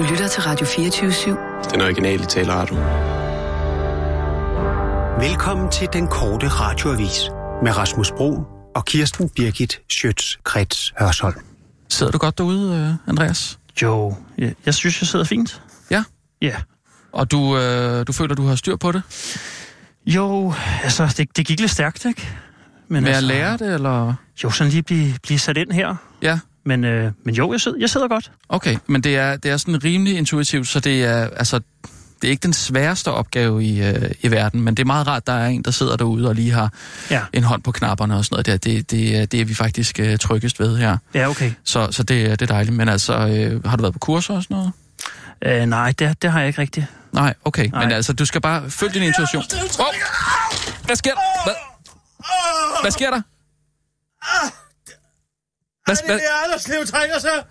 Du lytter til Radio 24-7. Den originale taleradio. Velkommen til den korte radioavis med Rasmus Bro og Kirsten Birgit Schøtz-Krets Hørsholm. Sidder du godt derude, øh, Andreas? Jo, jeg, jeg synes, jeg sidder fint. Ja. Ja. Og du, øh, du føler, du har styr på det? Jo, altså, det, det gik lidt stærkt, ikke? Men Med altså, at lære det, eller? Jo, sådan lige blive, blive sat ind her. Ja, Men, øh, men jo, jeg sidder, jeg sidder godt. okay. Men det er, det er sådan rimelig intuitivt, så det er, altså, det er ikke den sværeste opgave i, øh, i verden, men det er meget rart, der er en, der sidder derude og lige har Ja, en hånd på knapperne og sådan noget der. Det, det, det er vi faktisk øh, tryggest ved her. ja okay. Så, så det, det er dejligt. Men altså, øh, har du været på kurser og sådan noget? Øh, nej, det, det har jeg ikke rigtigt. Nej, okay. Nej. Nej. Men altså, du skal bare følge din intuition. Oh! Hvad sker der? Hvad, hvad sker der? Hvad, hvad, Det er Alderslev trænger sig.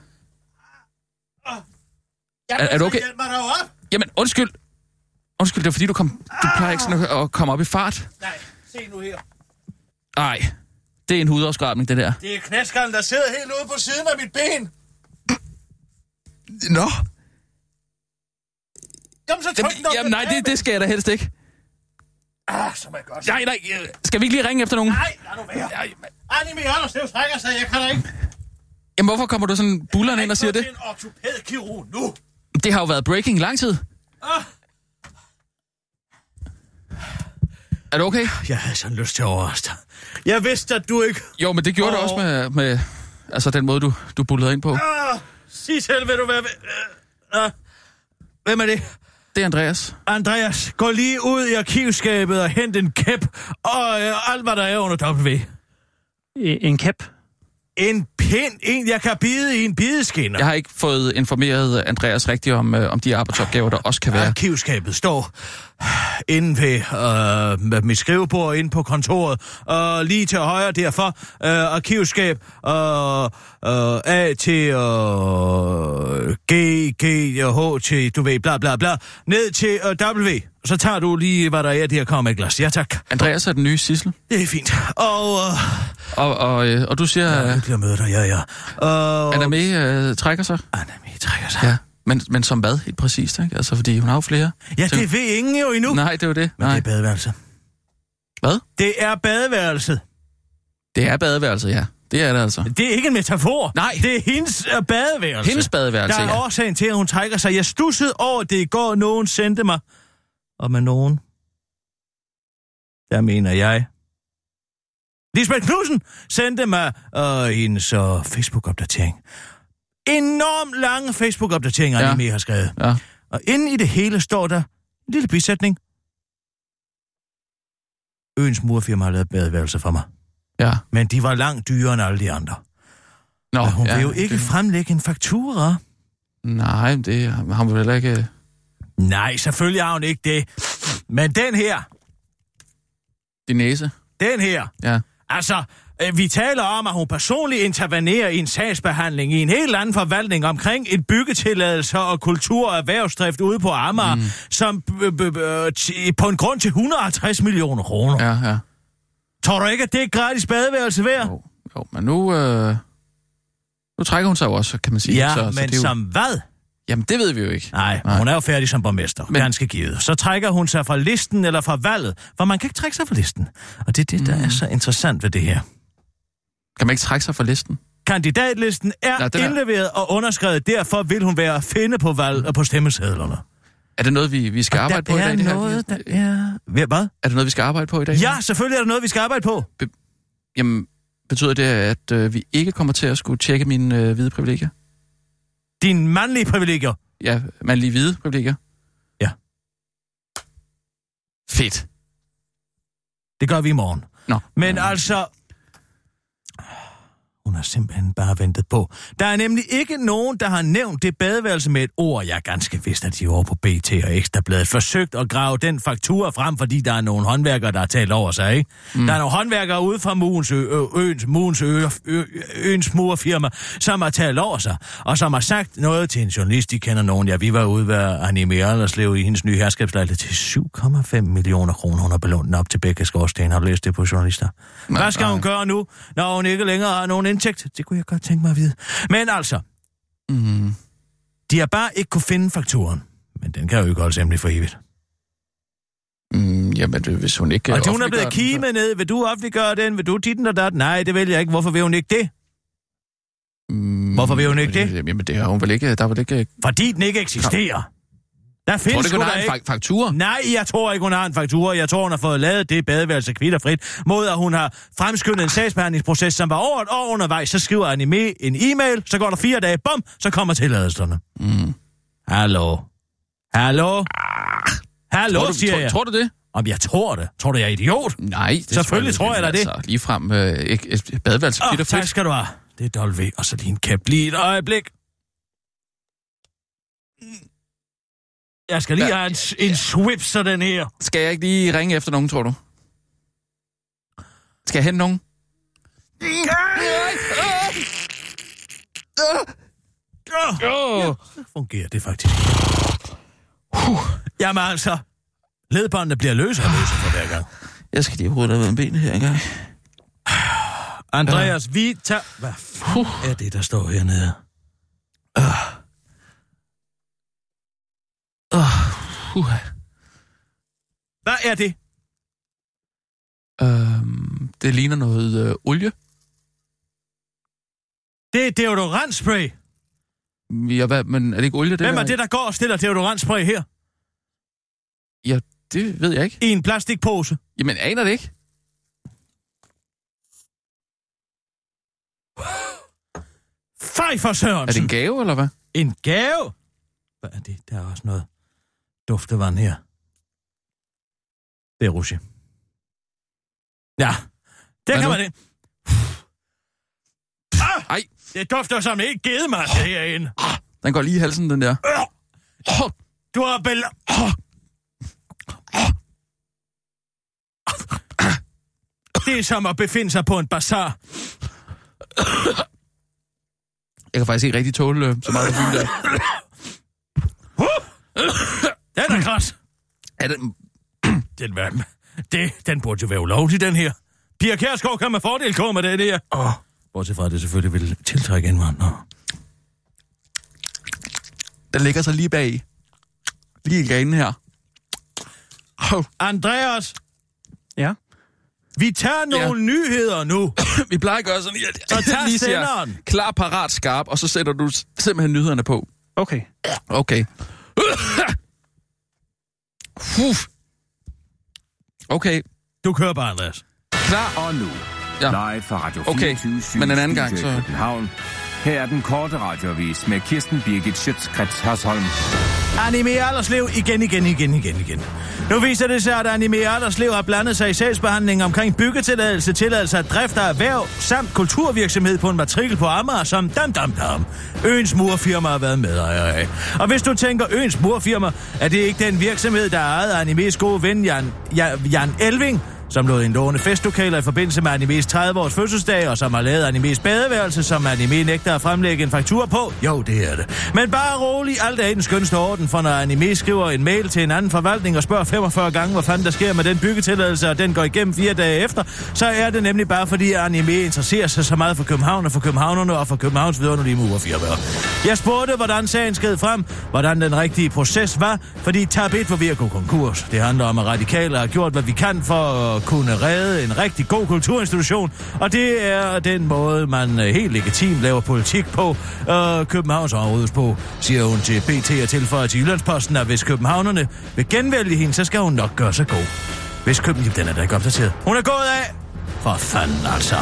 Er- er du okay? Hjælp mig derop. jamen, undskyld. Undskyld, det er fordi, du, kom, du plejer ikke sådan at, at komme op i fart. Nej, se nu her. Nej, det er en hudafskrabning, det der. Det er knæskallen, der sidder helt ude på siden af mit ben. Nå. Kom så, Jamen, tryk den op. jamen nej, det, det skal jeg da helst ikke. Ah, som er godt. Nej, nej, øh, skal vi ikke lige ringe efter nogen? Nej, lad nu være. Nej, men- Anime Alderslev trænger sig, jeg kan da ikke. Jamen, hvorfor kommer du sådan bullerne ind og siger det? Jeg er en ortopædkirurg nu. Det har jo været breaking i lang tid. Ah. Er du okay? Jeg havde sådan lyst til at overraske. Jeg vidste, at du ikke... Jo, men det gjorde oh. det også med, med altså den måde, du, du bullede ind på. Ah, sig selv, vil du være... Øh, øh, hvem er det? Det er Andreas. Andreas, gå lige ud i arkivskabet og hent en kæp og øh, alt, hvad der er under W. En kæp. En pind, en jeg kan bide i en bideskinner. Jeg har ikke fået informeret Andreas rigtigt om, øh, om de arbejdsopgaver, der også kan være. Arkivskabet står inde ved øh, mit skrivebord inde på kontoret, og lige til højre derfor, øh, arkivskab, øh, øh, A til øh, G, G, H til, du ved, bla bla bla, ned til øh, W. Så tager du lige, hvad der er, det her kommer med et glas. Ja, tak. Andreas er den nye Sissel. Det er fint. Og, øh, Og, og, øh, og du siger, ja, at hyggeligt at møde dig, ja, ja. Og, Anna øh, trækker sig. Anna trækker sig. Ja. Men, men som hvad, helt præcist, ikke? Altså, fordi hun har jo flere. Ja, det ved ingen jo endnu. Nej, det er jo det. Men Nej. det er badeværelset. Hvad? Det er badeværelset. Det er badeværelset, ja. Det er det altså. Det er ikke en metafor. Nej. Det er hendes uh, badeværelse. Hendes badeværelse, Der er ja. årsagen til, at hun trækker sig. Jeg stussede over det i går, nogen sendte mig. Og med nogen, der mener jeg. Lisbeth Knudsen sendte mig uh, hendes uh, Facebook-opdatering. Enormt lange Facebook-opdateringer, Ja. Anime har skrevet. Ja. Og inde i det hele står der en lille bisætning. Øens murfirma har lavet badeværelse for mig. Ja. Men de var langt dyrere end alle de andre. Nå, Men hun ja, vil jo ikke det, fremlægge en faktura. Nej, det har hun vel ikke... øh, Nej, selvfølgelig har hun ikke det. Men den her, Din næse. den her, Ja. Altså, øh, vi taler om, at hun personligt intervenerer i en sagsbehandling i en helt anden forvaltning omkring et byggetilladelse og kultur- og erhvervsdrift ude på Amager, mm. som på en grund til 150 millioner kroner. Ja. Ja. Tror du ikke, at det er gratis badeværelse værd? Jo, jo men nu... Øh, nu trækker hun sig jo også, kan man sige. Ja, så, men så det er jo, som hvad? Jamen, det ved vi jo ikke. Nej, Nej. hun er jo færdig som borgmester. Men-. Ganske givet. Så trækker hun sig fra listen eller fra valget, for man kan ikke trække sig fra listen. Og det er det, der Mm. er så interessant ved det her. Kan man ikke trække sig fra listen? Kandidatlisten er Ja, ja, den er- indleveret og underskrevet, derfor vil hun være at finde på valg og på stemmesedlerne. Er det noget, vi, vi skal Og arbejde på i der dag? Det her? noget, der er... Hvad? Er det noget, vi skal arbejde på i dag? Ja, selvfølgelig er der noget, vi skal arbejde på. Jamen, betyder det, at øh, vi ikke kommer til at skulle tjekke mine øh, hvide privilegier? Dine mandlige privilegier. Ja, mandlige hvide privilegier? Ja. Fedt. Det gør vi i morgen. Nå. Men altså... Hun har simpelthen bare ventet på. Der er nemlig ikke nogen, der har nævnt det badeværelse med et ord. Jeg er ganske vidst, at de over på BT og Ekstrabladet forsøgt at grave den faktura frem, fordi der er nogle håndværkere, der har talt over sig, ikke? Mm. Der er nogle håndværkere ude fra Mogens, ø, øens, Mogens ø, ø, øens murfirma, som har talt over sig, og som har sagt noget til en journalist, de kender nogen. Ja, vi var ude ved Anime Alderslev i hendes nye herskabslejlighed til 7,5 millioner kroner. Hun har belånt op til begge skorsten. Har du læst det på journalister? Hvad skal hun gøre nu, når hun ikke længere har nogen indtægt? Det kunne jeg godt tænke mig at vide. Men altså, Mm. De har bare ikke kunne finde fakturen. Men den kan jo ikke holdes hemmelig for evigt. Mm, jamen, hvis hun ikke... Og hun er blevet den, så- ned. Vil du offentliggøre den? Vil du titten og dat? Nej, det vil jeg ikke. Hvorfor vil hun ikke det? Mm, Hvorfor vil hun ikke det? Jamen, det har hun vel ikke... Der er vel ikke... Fordi den ikke eksisterer. Der tror findes du, sgu hun har en ikke. fa- faktur? Nej, jeg tror ikke, hun har en faktura. Jeg tror, hun har fået lavet det badeværelse kvitterfrit, mod at hun har fremskyndet en sagsbehandlingsproces, som var over et år undervejs. Så skriver Anime en e-mail, så går der fire dage, bum, så kommer tilladelserne. Mm. Hallo? Hallo? Hallo, Tror du, siger tror, jeg. tror du det? Om jeg tror det. Tror du, jeg er idiot? Nej, det Selvfølgelig tror jeg da det. Altså, ligefrem øh, et, badeværelse Åh, oh, tak skal du have. Det er W, og så en kæp lige et øjeblik. Jeg skal lige Ja. have en, en swip, så den her. Skal jeg ikke lige ringe efter nogen, tror du? Skal jeg hente nogen? Ja, fungerer det faktisk. Jamen altså, ledbåndene bliver løse og løse for hver gang. Jeg skal lige hovedet af benet her engang. Andreas, vi tager... Hvad fuck er det, der står hernede? Uh. Hvad er det? Øhm, det ligner noget øh, olie. Det er deodorantspray. Ja, hvad, men er det ikke olie, det Hvem der? er det, der går og stiller deodorantspray her? Ja, det ved jeg ikke. I en plastikpose. Jamen, aner det ikke. Fej for Er Sørensen. det en gave, eller hvad? En gave? Hvad er det? Der er også noget duftevand her. Det er Rusje. Ja, det kan nu? man ikke. Ah, Ej, det dufter som ikke givet mig det herinde. den går lige i halsen, den der. Du har bel... Det er som at befinde sig på en bazar. Jeg kan faktisk ikke rigtig tåle øh, så meget parfume der. Den er græs. Er det... Den, var- det, den burde jo være ulovlig, den her. Pia Kjærsgaard kan med fordel komme med den her. Oh. Bortset fra, at det selvfølgelig vil tiltrække indvandrere. Den ligger så lige bag. Lige i ganen her. Oh, Andreas, Ja. vi tager nogle ja. nyheder nu. vi plejer at gøre sådan lige, at Så tag lige siger, senderen. klar, parat, skarp, og så sætter du simpelthen nyhederne på. Okay. Okay. Uf. Okay, Du kører bare, Andreas. klar. Og nu, Ja. live fra Radio Okay, 24 men en anden gang, så- København. Her er den korte radiovis med Kirsten Birgit Schøtzgrads Hasholm. Anime Alderslev igen, igen, igen, igen, igen. Nu viser det sig, at Anime Alderslev har blandet sig i sagsbehandlingen omkring byggetilladelse, tilladelse af drift af erhverv samt kulturvirksomhed på en matrikel på Amager som Dam Dam Dam. Øens murfirma har været medejer af. Og hvis du tænker Øens murfirma, er det ikke den virksomhed, der er ejet af Animes gode ven Jan, Jan, Jan Elving, som lå i en låne festlokaler i forbindelse med Animes 30-års fødselsdag, og som har lavet Animes badeværelse, som Anime nægter at fremlægge en faktur på? Jo, det er det. Men bare rolig, alt er i den skønste orden, for når Anime skriver en mail til en anden forvaltning og spørger 45 gange, hvad fanden der sker med den byggetilladelse, og den går igennem fire dage efter, så er det nemlig bare fordi Anime interesserer sig så meget for København og for københavnerne og for Københavns vidunderlige murerfirmaer. Jeg spurgte, hvordan sagen skred frem, hvordan den rigtige proces var, fordi Tab 1 var ved at gå konkurs. Det handler om, at radikale har gjort, hvad vi kan for at kunne redde en rigtig god kulturinstitution, og det er den måde, man øh, helt legitimt laver politik på, og Københavns områdes på, siger hun til BT og tilføjer til Jyllandsposten, at hvis københavnerne vil genvælge hende, så skal hun nok gøre sig god. Hvis København... Den er da ikke opdateret. Hun er gået af! For fanden altså.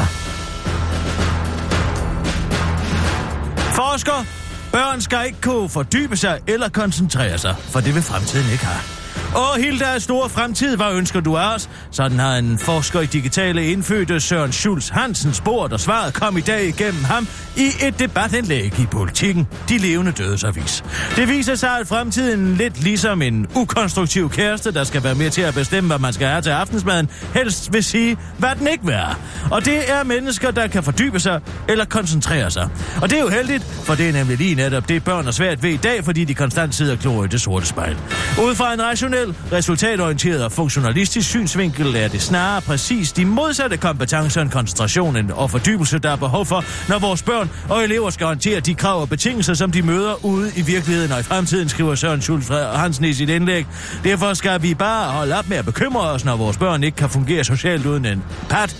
Forsker, børn skal ikke kunne fordybe sig eller koncentrere sig, for det vil fremtiden ikke have. Og hele deres store fremtid, hvad ønsker du af os? Sådan har en forsker i digitale indfødte Søren Schulz Hansen spurgt, og svaret kom i dag igennem ham i et debatindlæg i politikken, De levende dødes avis. Det viser sig, at fremtiden lidt ligesom en ukonstruktiv kæreste, der skal være med til at bestemme, hvad man skal have til aftensmaden, helst vil sige, hvad den ikke vil have. Og det er mennesker, der kan fordybe sig eller koncentrere sig. Og det er jo heldigt, for det er nemlig lige netop det, børn er svært ved i dag, fordi de konstant sidder og i det sorte spejl. Ud fra en rationel rationel, resultatorienteret og funktionalistisk synsvinkel er det snarere præcis de modsatte kompetencer end koncentrationen og fordybelse, der er behov for, når vores børn og elever skal håndtere de krav og betingelser, som de møder ude i virkeligheden og i fremtiden, skriver Søren Schultz Hansen i sit indlæg. Derfor skal vi bare holde op med at bekymre os, når vores børn ikke kan fungere socialt uden en pat.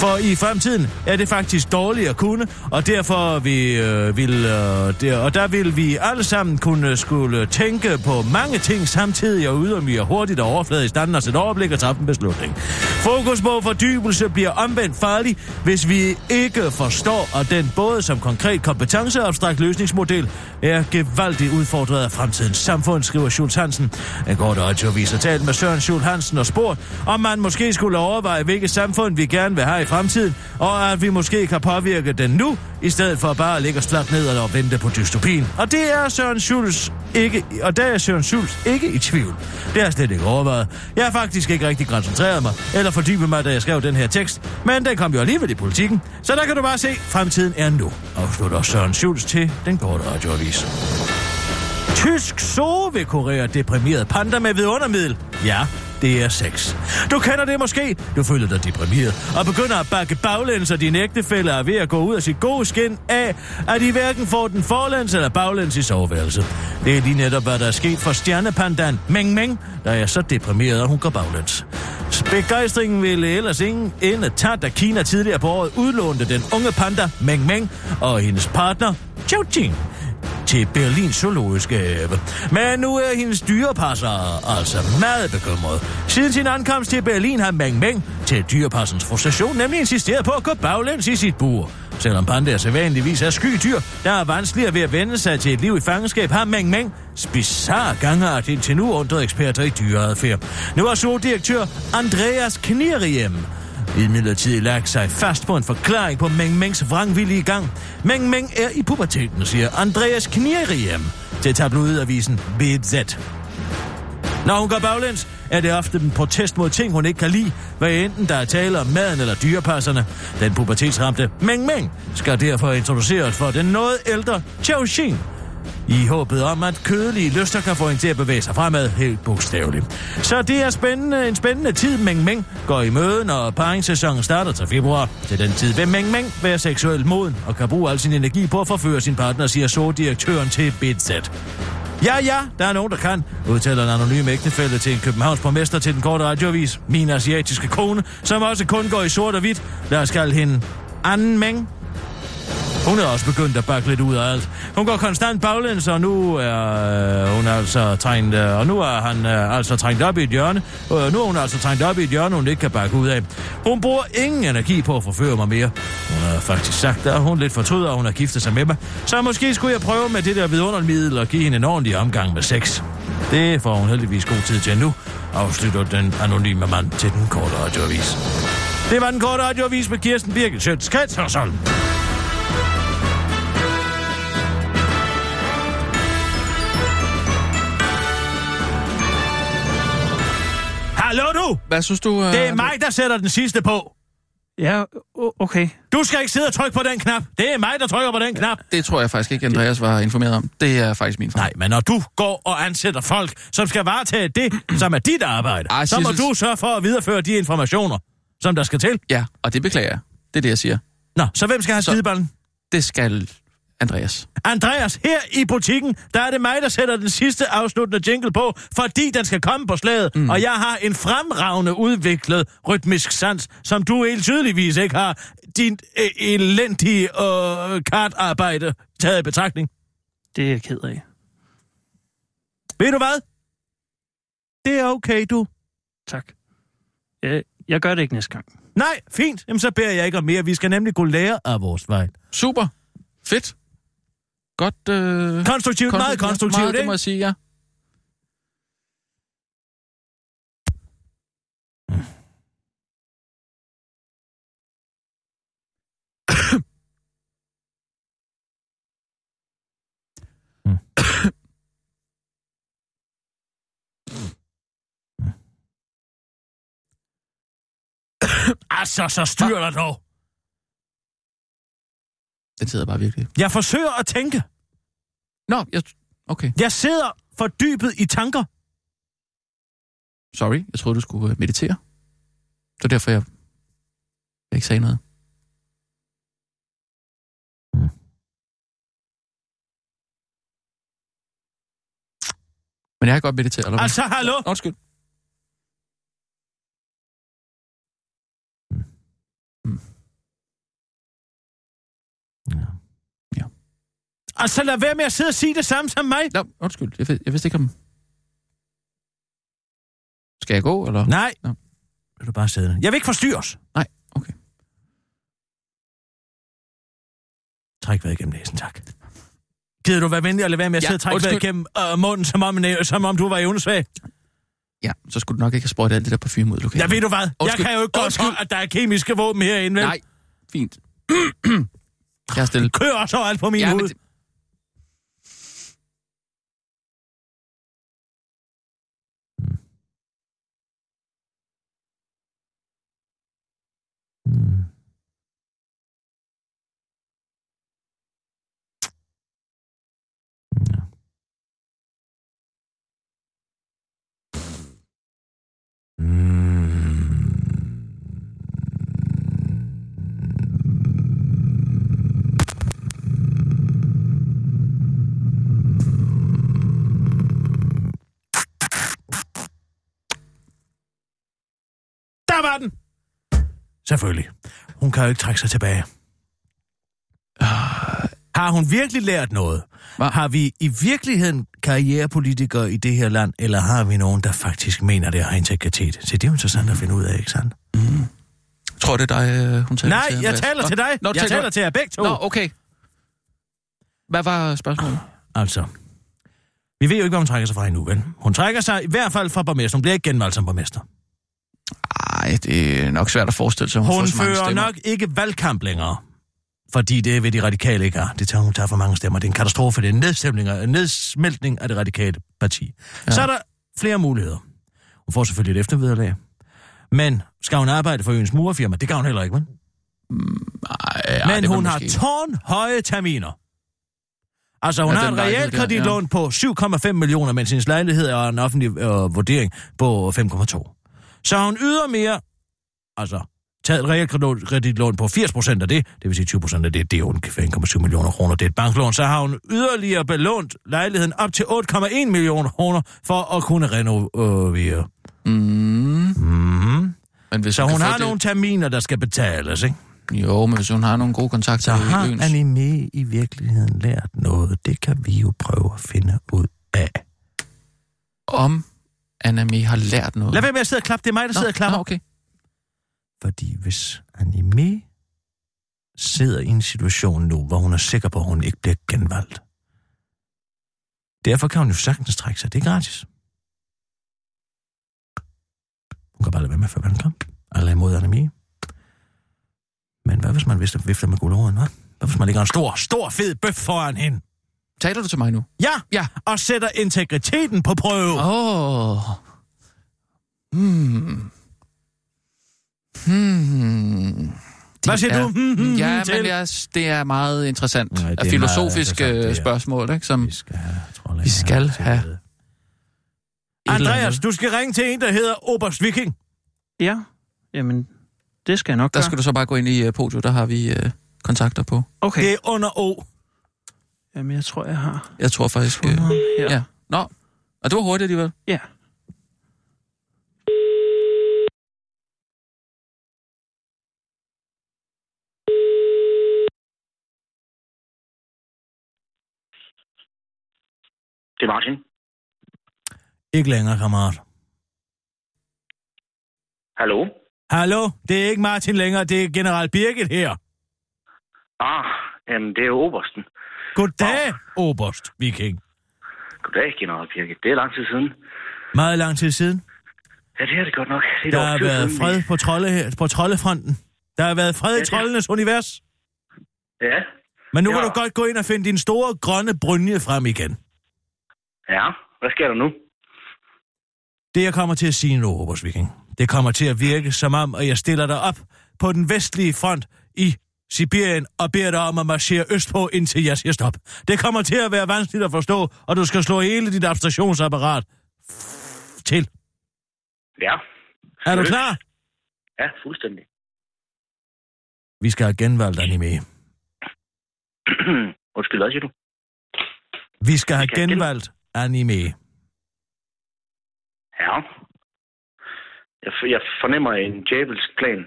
For i fremtiden er det faktisk dårligt at kunne, og derfor vi, øh, vil, øh, der, og der vil vi alle sammen kunne skulle tænke på mange ting samtidig og ydermere hurtigt og overfladisk danne os et overblik og træffe en beslutning. Fokus på fordybelse bliver omvendt farlig, hvis vi ikke forstår, at den både som konkret kompetence og abstrakt løsningsmodel er gevaldigt udfordret af fremtidens samfund, skriver Schultz Hansen. En kort radiovis har talt med Søren Schultz Hansen og spurgt, om man måske skulle overveje, hvilket samfund vi gerne vil have i fremtiden, og at vi måske kan påvirke den nu, i stedet for bare at ligge os fladt ned og vente på dystopien. Og det er Søren Schultz ikke, og der er Søren Schultz ikke i tvivl. Det har jeg slet ikke overvejet. Jeg har faktisk ikke rigtig koncentreret mig, eller fordybet mig, da jeg skrev den her tekst, men den kom jo alligevel i politikken. Så der kan du bare se, fremtiden er nu, afslutter Søren Schultz til den korte radioavis. Tysk zoo vil kurere deprimeret panda med vidundermiddel. Ja, det er sex. Du kender det måske. Du føler dig deprimeret og begynder at bakke baglæns, og din ægtefælle er ved at gå ud af sit gode skin af, at I hverken får den forlæns eller baglæns i soveværelset. Det er lige netop, hvad der er sket for stjernepandan Meng Meng, der er så deprimeret, at hun går baglæns. Begejstringen ville ellers ingen ende tage, da Kina tidligere på året udlånte den unge panda Meng Meng og hendes partner Chao Ching til Berlins zoologiske have. Men nu er hendes dyrepasser altså meget bekymret. Siden sin ankomst til Berlin har Meng Meng til dyrepassens frustration nemlig insisteret på at gå baglæns i sit bur. Selvom pandaer sædvanligvis er sky dyr, der er vanskeligere ved at vende sig til et liv i fangenskab, har Meng Meng bizarre gangart indtil nu undret eksperter i dyreadfærd. Nu er zoodirektør Andreas Kniriem i midlertid lagt sig fast på en forklaring på Meng Mengs vrangvillige gang. Meng Meng er i puberteten, siger Andreas Kniriem til tabloidavisen BZ. Når hun går baglæns, er det ofte en protest mod ting, hun ikke kan lide, hvad enten der er tale om maden eller dyrepasserne. Den pubertetsramte Meng Meng skal derfor introduceres for den noget ældre Chao Xin, i håbet om, at kødelige lyster kan få hende til at bevæge sig fremad helt bogstaveligt. Så det er spændende, en spændende tid, Meng Meng går i møde, når paringssæsonen starter til februar. Til den tid vil Meng Meng være seksuelt moden og kan bruge al sin energi på at forføre sin partner, siger så direktøren til BitSet. Ja, ja, der er nogen, der kan, udtaler en anonym ægtefælde til en Københavns borgmester til den korte radioavis. Min asiatiske kone, som også kun går i sort og hvidt. Der skal hende anden Meng hun er også begyndt at bakke lidt ud af alt. Hun går konstant baglæns, og nu er øh, hun altså trængt, øh, og nu er han øh, altså trængt op i et hjørne. Øh, nu er hun altså trængt op i et hjørne, hun ikke kan bakke ud af. Hun bruger ingen energi på at forføre mig mere. Hun har faktisk sagt, at hun lidt fortryder, at hun har giftet sig med mig. Så måske skulle jeg prøve med det der vidundermiddel og give hende en ordentlig omgang med sex. Det får hun heldigvis god tid til nu, afslutter den anonyme mand til den korte radioavis. Det var den korte radioavis med Kirsten Birgit Sjøts og sådan. Hallo du! Hvad synes du... Uh, Det er mig, der sætter den sidste på. Ja, okay. Du skal ikke sidde og trykke på den knap. Det er mig, der trykker på den knap. Det tror jeg faktisk ikke, Andreas var informeret om. Det er faktisk min fejl. Nej, men når du går og ansætter folk, som skal varetage det, som er dit arbejde, Ej, så må du sørge for at videreføre de informationer, som der skal til. Ja, og det beklager jeg. Det er det, jeg siger. Nå, så hvem skal have Så- skideballen? Det skal Andreas. Andreas, her i butikken, der er det mig, der sætter den sidste afsluttende jingle på, fordi den skal komme på slaget, mm. og jeg har en fremragende udviklet rytmisk sans, som du helt tydeligvis ikke har din øh, elendige øh, kartarbejde taget i betragtning. Det er jeg ked af. Ved du hvad? Det er okay, du. Tak. Jeg, jeg gør det ikke næste gang. Nej, fint. Jamen, så beder jeg ikke om mere. Vi skal nemlig kunne lære af vores fejl. Super. Fedt. Godt... Øh, Konstruktivt, meget konstruktivt, meget, det må jeg sige, ja. Altså, så styr dig dog. Den sidder bare virkelig. Jeg forsøger at tænke. Nå, jeg... Okay. Jeg sidder fordybet i tanker. Sorry, jeg troede, du skulle øh, meditere. Det var derfor, jeg, jeg ikke sagde noget. Men jeg kan godt meditere, eller? Altså, hallo? Undskyld. Altså, lad være med at sidde og sige det samme som mig. Nå, undskyld. Jeg, jeg vidste ikke om... Skal jeg gå, eller? Nej. Nå. Vil du bare sidde? Jeg vil ikke forstyrres. Nej, okay. Træk vejret igennem næsen, tak. Gider du være venlig at lade være med at Ja, sidde og trække vejret igennem øh, munden, som om, som om du var evnesvag? Ja, så skulle du nok ikke have sprøjtet alt det der parfume ud i lokalet. Ja, ved du hvad? Jeg Undskyld. kan jo ikke godt for, at der er kemiske våben herinde, vel? Nej, fint. jeg er stille. Kør også alt på min Ja, hud. Der var den! Selvfølgelig. Hun kan jo ikke trække sig tilbage. Har hun virkelig lært noget? Hva? Har vi i virkeligheden karrierepolitikere i det her land, eller har vi nogen, der faktisk mener det har integritet? Så det er jo interessant at finde ud af, ikke sandt? Jeg tror, det er dig, øh, hun taler Nej, til. jeg Andreas. taler til dig. Nå, Jeg taler taler du- til jer begge to. Nå, okay. Hvad var spørgsmålet? Altså, vi ved jo ikke, hvad hun trækker sig fra endnu, vel? Hun trækker sig i hvert fald fra borgmester. Hun bliver ikke genvalgt som borgmester. Ej, det er nok svært at forestille sig, hun, Hun får så mange fører stemmer. nok ikke valgkamp længere. Fordi det vil de radikale ikke have. Det tager, hun tager for mange stemmer. Det er en katastrofe. Det er en nedsmeltning af, en det radikale parti. Ja. Så er der flere muligheder. Hun får selvfølgelig et eftervederlag. Men skal hun arbejde for øens murerfirma? Det kan hun heller ikke, vel? Ej, ej, Men hun har måske- tårnhøje terminer. Altså, hun Ja, har der, realkreditlån ja. på 7,5 millioner, mens hendes lejlighed er en offentlig øh, vurdering på 5,2. Så hun yder mere, altså taget et realkreditlån på 80 procent af det, det vil sige 20 procent af det, det er ungefær 1,7 millioner kroner, det er et banklån, så har hun yderligere belånt lejligheden op til 8,1 millioner kroner for at kunne renovere. Mm, Mm. men hvis Så hun få har det... nogle terminer, der skal betales, ikke? Jo, men hvis hun har nogle gode kontakter Så har øens... Anime i virkeligheden lært noget. Det kan vi jo prøve at finde ud af. Om Anami har lært noget. Lad være med at sidde og klappe. Det er mig, der sidder og klapper. Nå, okay. Fordi hvis Anime sidder i en situation nu, hvor hun er sikker på, at hun ikke bliver genvalgt. Derfor kan hun jo sagtens trække sig. Det er gratis. Hun kan bare lade være med at føre valgkamp. Alle er imod Anime. Men hvad hvis man vifter, vifter med guldåren, hva'? Hvad hvis man lægger en stor, stor, fed bøf foran hende? Taler du til mig nu? Ja, Ja. og sætter integriteten på prøve. Åh. Oh. Hmm. Hmm. Hvad siger er, du? Hmm, hmm, ja, hmm, til? men jeg, det er meget interessant. Nej, det er filosofiske meget interessant, det er. spørgsmål, ikke? Som Vi skal have, tror Vi skal have- Andreas, du skal ringe til en, der hedder Oberst Viking. Ja, jamen, det skal jeg nok Der gøre. skal du så bare gå ind i uh, Podio, der har vi uh, kontakter på. Okay, Det er under O. jamen, jeg tror, jeg har Jeg tror faktisk... Ham her. ja. Nå, og det var hurtigt alligevel. ja. Det er Martin. Ikke længere, kammerat. Hallo? Hallo, det er ikke Martin længere, det er General Birgit her. Ah, jamen, det er jo Obersten. Goddag, Oberst Viking. Goddag, General Birgit. Det er lang tid siden. Meget lang tid siden. Ja, det er det godt nok. Det er et Der har været fred vi- på, trolde, på troldefronten. Der har været fred i Ja, det- troldenes univers. Ja, Men nu Ja. kan du godt gå ind og finde din store grønne brynje frem igen. ja. Hvad sker der nu? Det, jeg kommer til at sige nu, Oberst Viking, det kommer til at virke som om, at jeg stiller dig op på den vestlige front i Sibirien og beder dig om at marchere østpå, indtil jeg siger stop. Det kommer til at være vanskeligt at forstå, og du skal slå hele dit abstraktionsapparat til. Ja. Er du klar? Ja, fuldstændig. Vi skal have genvalgt anime. Undskyld, hvad siger du? Vi skal have gen- genvalgt anime. Ja. Jeg, jeg fornemmer en djævelsk plan.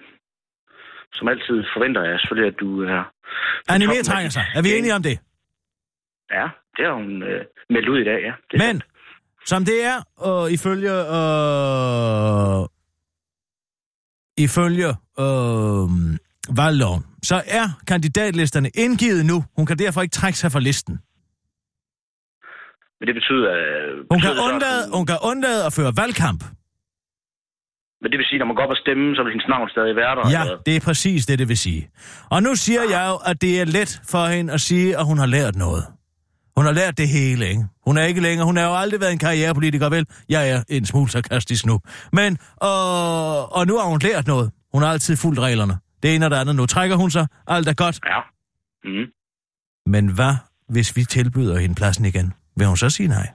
Som altid forventer jeg selvfølgelig, at du er... toppen af trænger sig. Er vi enige om det? Ja, det har hun øh, meldt ud i dag, ja. Det Men, sandt. som det er, og ifølge... Øh, ifølge øh, valgloven, så er kandidatlisterne indgivet nu. Hun kan derfor ikke trække sig fra listen. Men det betyder... Øh, Hun betyder kan, undlade, hun kan undlade at føre valgkamp. Men det vil sige, når man går op og stemme, så vil hendes navn stadig være der. Ja, eller det er præcis det, det vil sige. Og nu siger jeg jo, at det er let for hende at sige, at hun har lært noget. Hun har lært det hele, ikke? Hun er ikke længere, hun har jo aldrig været en karrierepolitiker, vel? Jeg er en smule sarkastisk nu. Men, og, og nu har hun lært noget. Hun har altid fulgt reglerne. Det ene og det andet. Nu trækker hun sig. Alt er godt. Ja. Mm. Men hvad, hvis vi tilbyder hende pladsen igen? Vil hun så sige nej?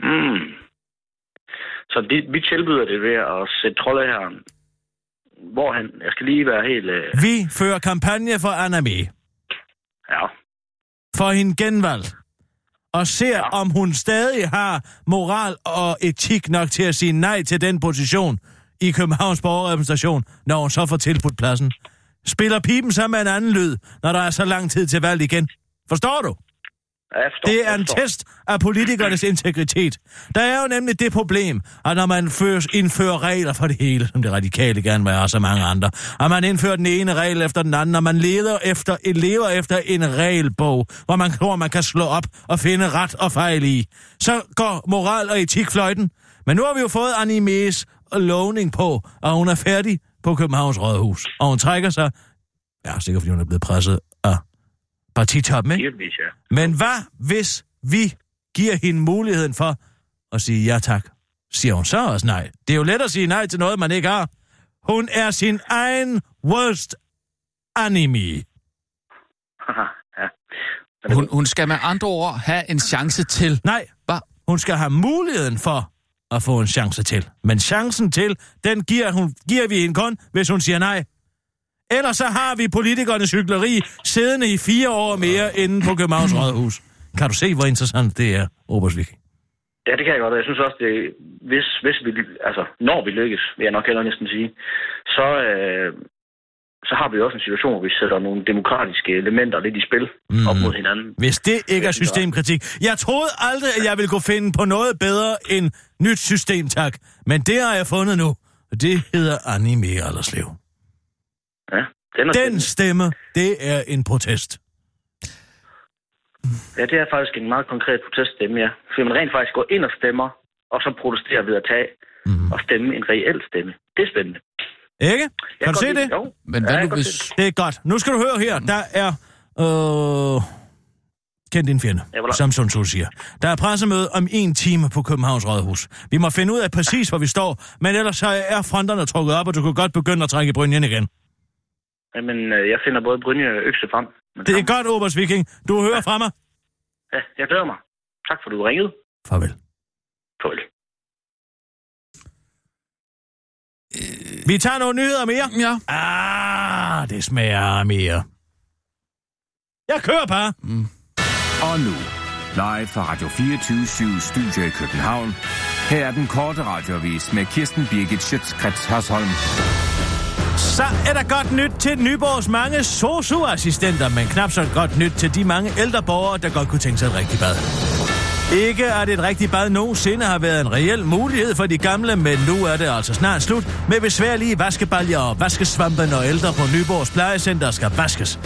Mm. Så vi, vi tilbyder det ved at sætte troldeherren hvorhen. Jeg skal lige være helt... Øh, Vi fører kampagne for Anna Mee. ja. for hende genvalgt, og ser, ja. Om hun stadig har moral og etik nok til at sige nej til den position i Københavns borgerrepræsentation, når hun så får tilbudt pladsen. Spiller pipen så med en anden lyd, når der er så lang tid til valg igen? Forstår du? Forstår, Det er en forstår. test af politikernes integritet. Der er jo nemlig det problem, at når man fører, indfører regler for det hele, som det radikale gerne vil have, og så mange andre, og man indfører den ene regel efter den anden, og man leder efter, lever efter en regelbog, hvor man tror, man kan slå op og finde ret og fejl i, så går moral og etik fløjten. Men nu har vi jo fået Animes lovning på, at hun er færdig på Københavns Rådhus, og hun trækker sig, ja, sikkert fordi hun er blevet presset partitoppen, ikke? Givetvis, ja. Men hvad hvis vi giver hende muligheden for at sige ja tak? Siger hun så også nej? Det er jo let at sige nej til noget, man ikke har. Hun er sin egen worst enemy. Hun, hun skal med andre ord have en chance til. Nej, Hvad? hun skal have muligheden for at få en chance til. Men chancen til, den giver, hun, giver vi hende kun, hvis hun siger nej. Ellers så har vi politikernes hyggeleri siddende i fire år mere inde på Københavns Rådhus. Kan du se, hvor interessant det er, Obersvig? Ja, det kan jeg godt. og Jeg synes også, det, hvis, hvis vi, altså, når vi lykkes, vil jeg nok hellere næsten sige, så, øh, så har vi også en situation, hvor vi sætter nogle demokratiske elementer lidt i spil mm. op mod hinanden. Hvis det ikke er systemkritik. Jeg troede aldrig, at jeg ville kunne finde på noget bedre end nyt system, tak. Men det har jeg fundet nu. Og Det hedder Anime Alderslev. Ja, den, Den stemme, det er en protest. Ja, det er faktisk en meget konkret proteststemme, ja. For man rent faktisk går ind og stemmer, og så protesterer ved at tage mm. og stemme en reel stemme. Det er spændende. Ikke? Jeg Kan du se det? Jo. Men hvad Ja, nu hvis... det. Det er godt. Nu skal du høre her. Der er... Øh, kend din fjende, Ja, som Sun Tzu siger. Der er pressemøde om en time på Københavns Rådhus. Vi må finde ud af præcis, hvor vi står, men ellers er fronterne trukket op, og du kan godt begynde at trække brynjen igen. Jamen, øh, jeg finder både Brynje og Økse frem. Det er godt, Obers Viking. Du hører fra mig. Ja, jeg glæder mig. Tak for, du ringede. Farvel. Farvel. Vi tager nogle nyheder mere. Ja. Ah, det smager mere. Jeg kører bare. Og nu, live fra Radio 24 Studio i København. Her er den korte radiovis med Kirsten Birgit Schøtzgrads Hasholm. Så er der godt nyt til Nyborgs mange sosu-assistenter, men knap så godt nyt til de mange ældre borgere, der godt kunne tænke sig et rigtigt bad. Ikke at et rigtigt bad nogensinde har været en reel mulighed for de gamle, men nu er det altså snart slut med besværlige vaskebaljer og vaskesvampe, når ældre på Nyborgs plejecenter skal vaskes.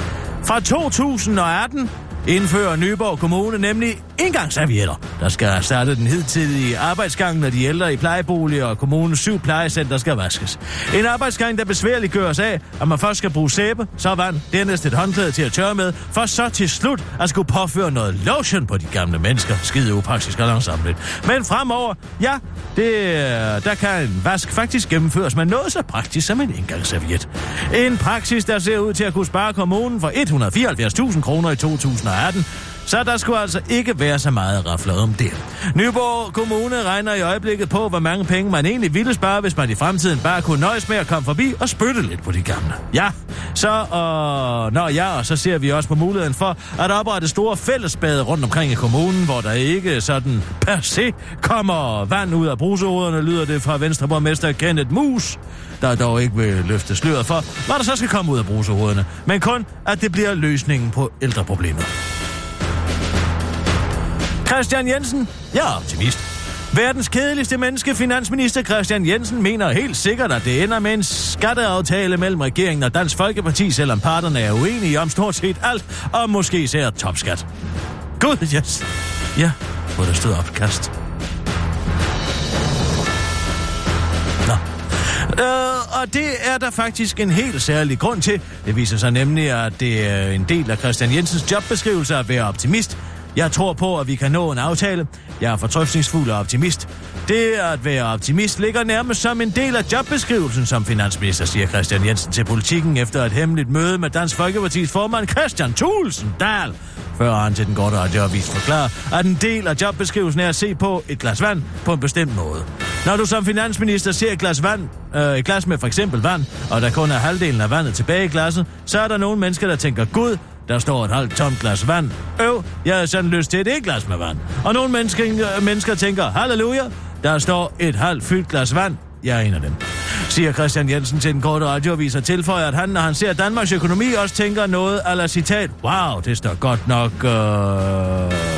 Fra 2018 indfører Nyborg Kommune nemlig engangsservietter, der skal erstatte den hidtidige arbejdsgang, når de ældre i plejeboliger og kommunens syv plejecenter skal vaskes. En arbejdsgang, der besværligt gøres af, at man først skal bruge sæbe, så vand, dernæst et håndklæde til at tørre med, for så til slut at skulle påføre noget lotion på de gamle mennesker. Skide upraktisk og langsomt. lidt. Men fremover, ja, det, øh, der kan en vask faktisk gennemføres med noget så praktisk som en engangsserviet. En praksis, der ser ud til at kunne spare kommunen for 174.000 kroner i 2000 2018, så der skulle altså ikke være så meget rafler om det. Nyborg Kommune regner i øjeblikket på, hvor mange penge man egentlig ville spare, hvis man i fremtiden bare kunne nøjes med at komme forbi og spytte lidt på de gamle. Ja, så og når ja, og så ser vi også på muligheden for at oprette store fællesbade rundt omkring i kommunen, hvor der ikke sådan per se kommer vand ud af bruseoderne, lyder det fra Venstreborgmester Kenneth Mus, der dog ikke vil løfte sløret for, hvad der så skal komme ud af brusehoderne, men kun at det bliver løsningen på ældreproblemet. Christian Jensen, jeg er optimist. Verdens kedeligste menneske, finansminister Christian Jensen, mener helt sikkert, at det ender med en skatteaftale mellem regeringen og Dansk Folkeparti, selvom parterne er uenige om stort set alt, og måske især topskat. Gud, yes. Ja, hvor der stod opkast. Nå. Øh, og det er der faktisk en helt særlig grund til. Det viser sig nemlig, at det er en del af Christian Jensens jobbeskrivelse at være optimist. Jeg tror på, at vi kan nå en aftale. Jeg er fortrøstningsfuld og optimist. Det at være optimist ligger nærmest som en del af jobbeskrivelsen som finansminister, siger Christian Jensen til politikken efter et hemmeligt møde med Dansk Folkepartis formand Christian Thulsen Dahl. Før han til den gode radioavis forklarer, at en del af jobbeskrivelsen er at se på et glas vand på en bestemt måde. Når du som finansminister ser et glas vand, øh, et glas med for eksempel vand, og der kun er halvdelen af vandet tilbage i glasset, så er der nogle mennesker, der tænker, Gud, der står et halvt tomt glas vand. Øv, jeg har sådan lyst til et ikke glas med vand. Og nogle mennesker, mennesker tænker, halleluja, der står et halvt fyldt glas vand. Jeg er en af dem. Siger Christian Jensen til den korte radioavis og tilføjer, at han, når han ser Danmarks økonomi, også tænker noget eller citat. Wow, det står godt nok... Øh,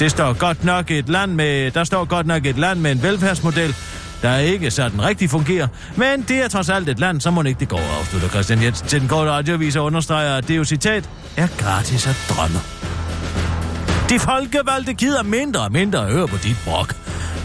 det står godt nok et land med... Der står godt nok et land med en velfærdsmodel, der ikke sådan rigtig fungerer. Men det er trods alt et land, så må ikke det går, afslutter Christian Jensen til den korte radioavis og understreger, at det jo citat er gratis at drømme. De folkevalgte gider mindre og mindre at høre på dit brok.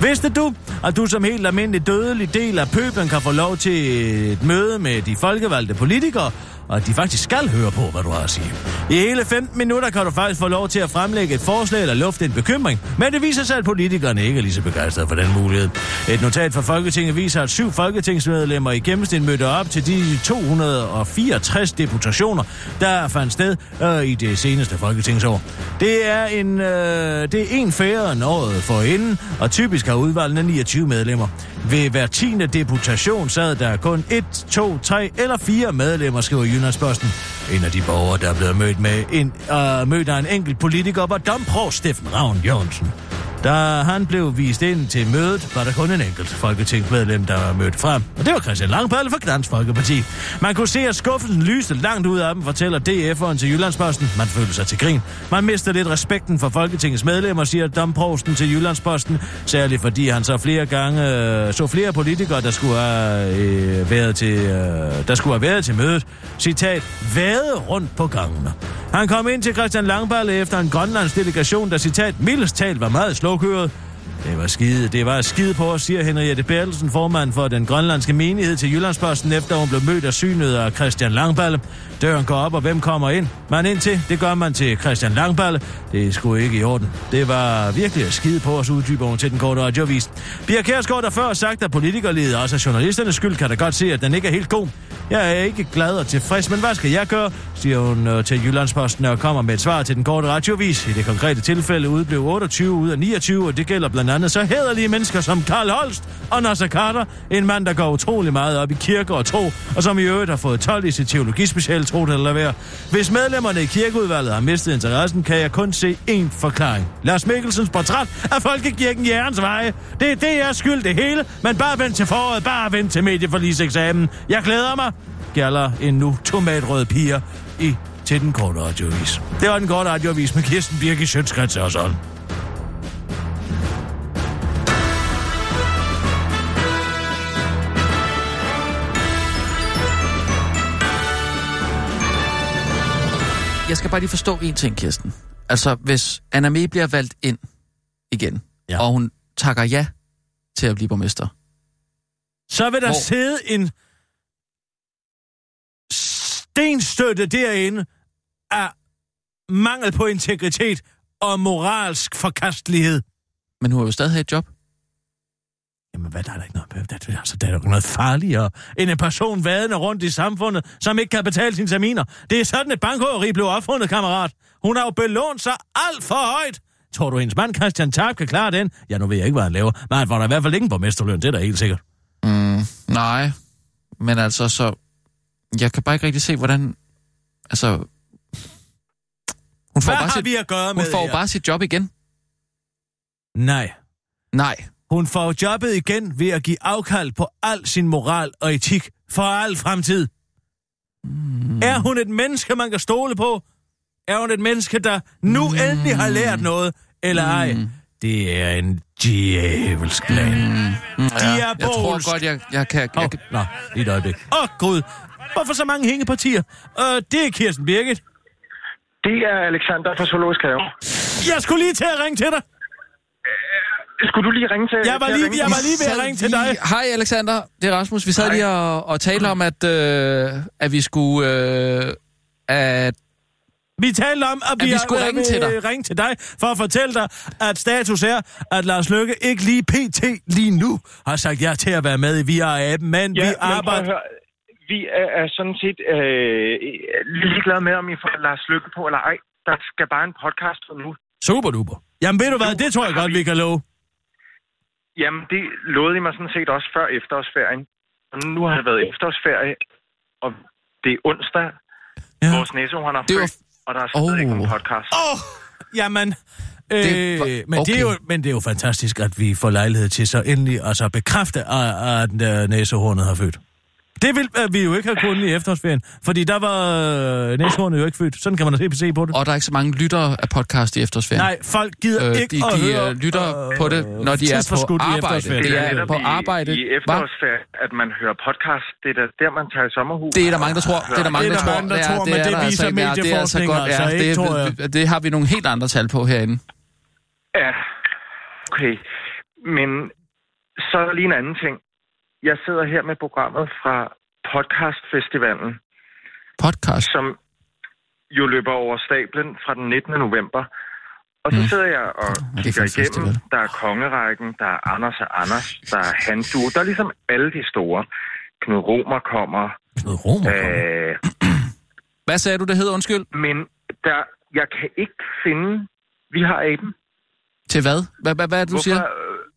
Vidste du, at du som helt almindelig dødelig del af pøblen kan få lov til et møde med de folkevalgte politikere, og at de faktisk skal høre på, hvad du har at sige. I hele 15 minutter kan du faktisk få lov til at fremlægge et forslag eller lufte en bekymring, men det viser sig, at politikerne ikke er lige så begejstrede for den mulighed. Et notat fra Folketinget viser, at syv folketingsmedlemmer i gennemsnit mødte op til de 264 deputationer, der fandt sted øh, i det seneste folketingsår. Det er en, øh, det er en færre end året for inden, og typisk har udvalgene 29 medlemmer. Ved hver tiende deputation sad der kun 1, 2, 3 eller 4 medlemmer, skriver Jyllandsposten. En af de borgere, der er blevet mødt, med en, øh, mødt af en enkelt politiker, var dompro Steffen Ravn Jørgensen. Da han blev vist ind til mødet, var der kun en enkelt folketingsmedlem, der var mødt frem. Og det var Christian Langballe fra Dansk Folkeparti. Man kunne se, at skuffelsen lyste langt ud af dem, fortæller DF'eren til Jyllandsposten. Man følte sig til grin. Man mister lidt respekten for Folketingets medlemmer, siger domprosten til Jyllandsposten. Særligt fordi han så flere gange øh, så flere politikere, der skulle have øh, været til, øh, der skulle have været til mødet. Citat, vade rundt på gangene. Han kom ind til Christian Langballe efter en grønlands delegation, der citat, mildest talt var meget slukøret. Det var skide, det var skide på, siger Henriette Bertelsen, formand for den grønlandske menighed til Jyllandsposten, efter hun blev mødt af synet af Christian Langballe. Døren går op, og hvem kommer ind? Man ind til, det gør man til Christian Langballe. Det er sgu ikke i orden. Det var virkelig at skide på os, uddyber hun til den korte radiovis. Pia Kærsgaard, der før har sagt, at politikerledet også er journalisternes skyld, kan da godt se, at den ikke er helt god. Jeg er ikke glad og tilfreds, men hvad skal jeg gøre, siger hun øh, til Jyllandsposten og kommer med et svar til den korte radiovis. I det konkrete tilfælde udblev 28 ud af 29, og det gælder blandt andet så hederlige mennesker som Karl Holst og Nasser Carter, en mand, der går utrolig meget op i kirke og tro, og som i øvrigt har fået 12 i sit teologispeciale, tro det eller være. Hvis medlemmerne i kirkeudvalget har mistet interessen, kan jeg kun se én forklaring. Lars Mikkelsens portræt af Folkekirken Jærens Veje. Det er det, er skyld det hele, men bare vent til foråret, bare vent til medieforliseksamen. Jeg glæder mig, gælder en nu tomatrød piger i til den korte radioavis. Det var den korte radioavis med Kirsten Birke Sjøtskrets og sådan. Jeg skal bare lige forstå en ting, Kirsten. Altså, hvis Anna Mee bliver valgt ind igen, ja. og hun takker ja til at blive borgmester, Så vil der Hvor- sidde en stenstøtte derinde af mangel på integritet og moralsk forkastelighed. men hun vil jo stadig et job. Jamen, hvad der er der ikke noget, der, der, altså, der er jo noget farligere end en person vadende rundt i samfundet, som ikke kan betale sine terminer. Det er sådan, et bankrøveri blev opfundet, kammerat. Hun har jo belånt sig alt for højt. Tror du, hendes mand Christian Tarp kan klare den? Ja, nu ved jeg ikke, hvad han laver. Men han får da i hvert fald ikke en borgmesterløn, det er da helt sikkert. Mm, nej, men altså så... Jeg kan bare ikke rigtig se, hvordan... Altså... Hun får Hvad bare har sit, vi at gøre hun med får jo her? bare sit job igen. Nej. Nej. Hun får jobbet igen ved at give afkald på al sin moral og etik for al fremtid. Mm. Er hun et menneske, man kan stole på? Er hun et menneske, der nu mm. endelig har lært noget? Eller ej? Det er en djævelsk plan. Mm. Er jeg tror godt, jeg, jeg kan... Jeg, kan nå, lige et øjeblik. Åh, oh, Gud. Hvorfor så mange hængepartier? Uh, det er Kirsten Birgit. Det er Alexander fra Zoologisk Have. Jeg skulle lige til at ringe til dig. Skulle du lige ringe til Jeg var lige, jeg var lige ved at ringe til dig. Hej Alexander, det er Rasmus. Vi sad Hej. lige og, og talte om, at, øh, at vi skulle... Øh, at, Vi talte om, at, At vi er- skulle ringe til dig. ringe til dig, for at fortælle dig, at status er, at Lars Løkke ikke lige pt. lige nu har sagt ja til at være med i VR-appen, men Ja, vi arbejder... Vi er, er sådan set øh, ligeglade med, om I får Lars Lykke på eller ej. Der skal bare en podcast ud nu. Super duper. Jamen ved du hvad, det tror jeg godt, vi kan love. Jamen, det lovede I mig sådan set også før efterårsferien. Og nu har det været efterårsferie, og det er onsdag. Ja. Vores næse, han har var- født, og der er stadig ikke Åh. nogen podcast. Åh, oh, jamen... Øh, Det var- men, det er jo, okay. men det er jo fantastisk, at vi får lejlighed til så endelig altså at bekræfte, at, at øh, næsehornet har født. Det vil øh, vi jo ikke have kunnet i efterårsferien, fordi der var øh, næsehornet jo ikke født. Sådan kan man da se, se på det. og der er ikke så mange lyttere af podcast i efterårsferien. Nej, folk gider Øh, ikke de, at de høre... øh, lytter øh, på det, når de er på i arbejde. Det Det er er netop på i, arbejde. i efterårsferien, at man hører podcast. Det er da der, man tager i sommerhus. Det er der mange, der tror. Det er der mange, Det der er der tror. mange, der Ja, tror, men det der viser altså det er altså medieforskning godt. altså ikke, tror det, det har vi nogle helt andre tal på herinde. Ja, okay. Men så er der lige en anden ting. Jeg sidder her med programmet fra Podcastfestivalen, Podcast. som jo løber over stablen fra den 19. november. Og så Mm. sidder jeg og er kigger igennem. festival. Der er Kongerækken, der er Anders og Anders, der er Handu. Der er ligesom alle de store. Knud Romer kommer. Knud Romer kommer. Øh, Hvad sagde du, det hed? Undskyld. men der, jeg kan ikke finde... Vi har aben. Til hvad? Hvad, hvad, hvad er det, du Hvorfor, siger?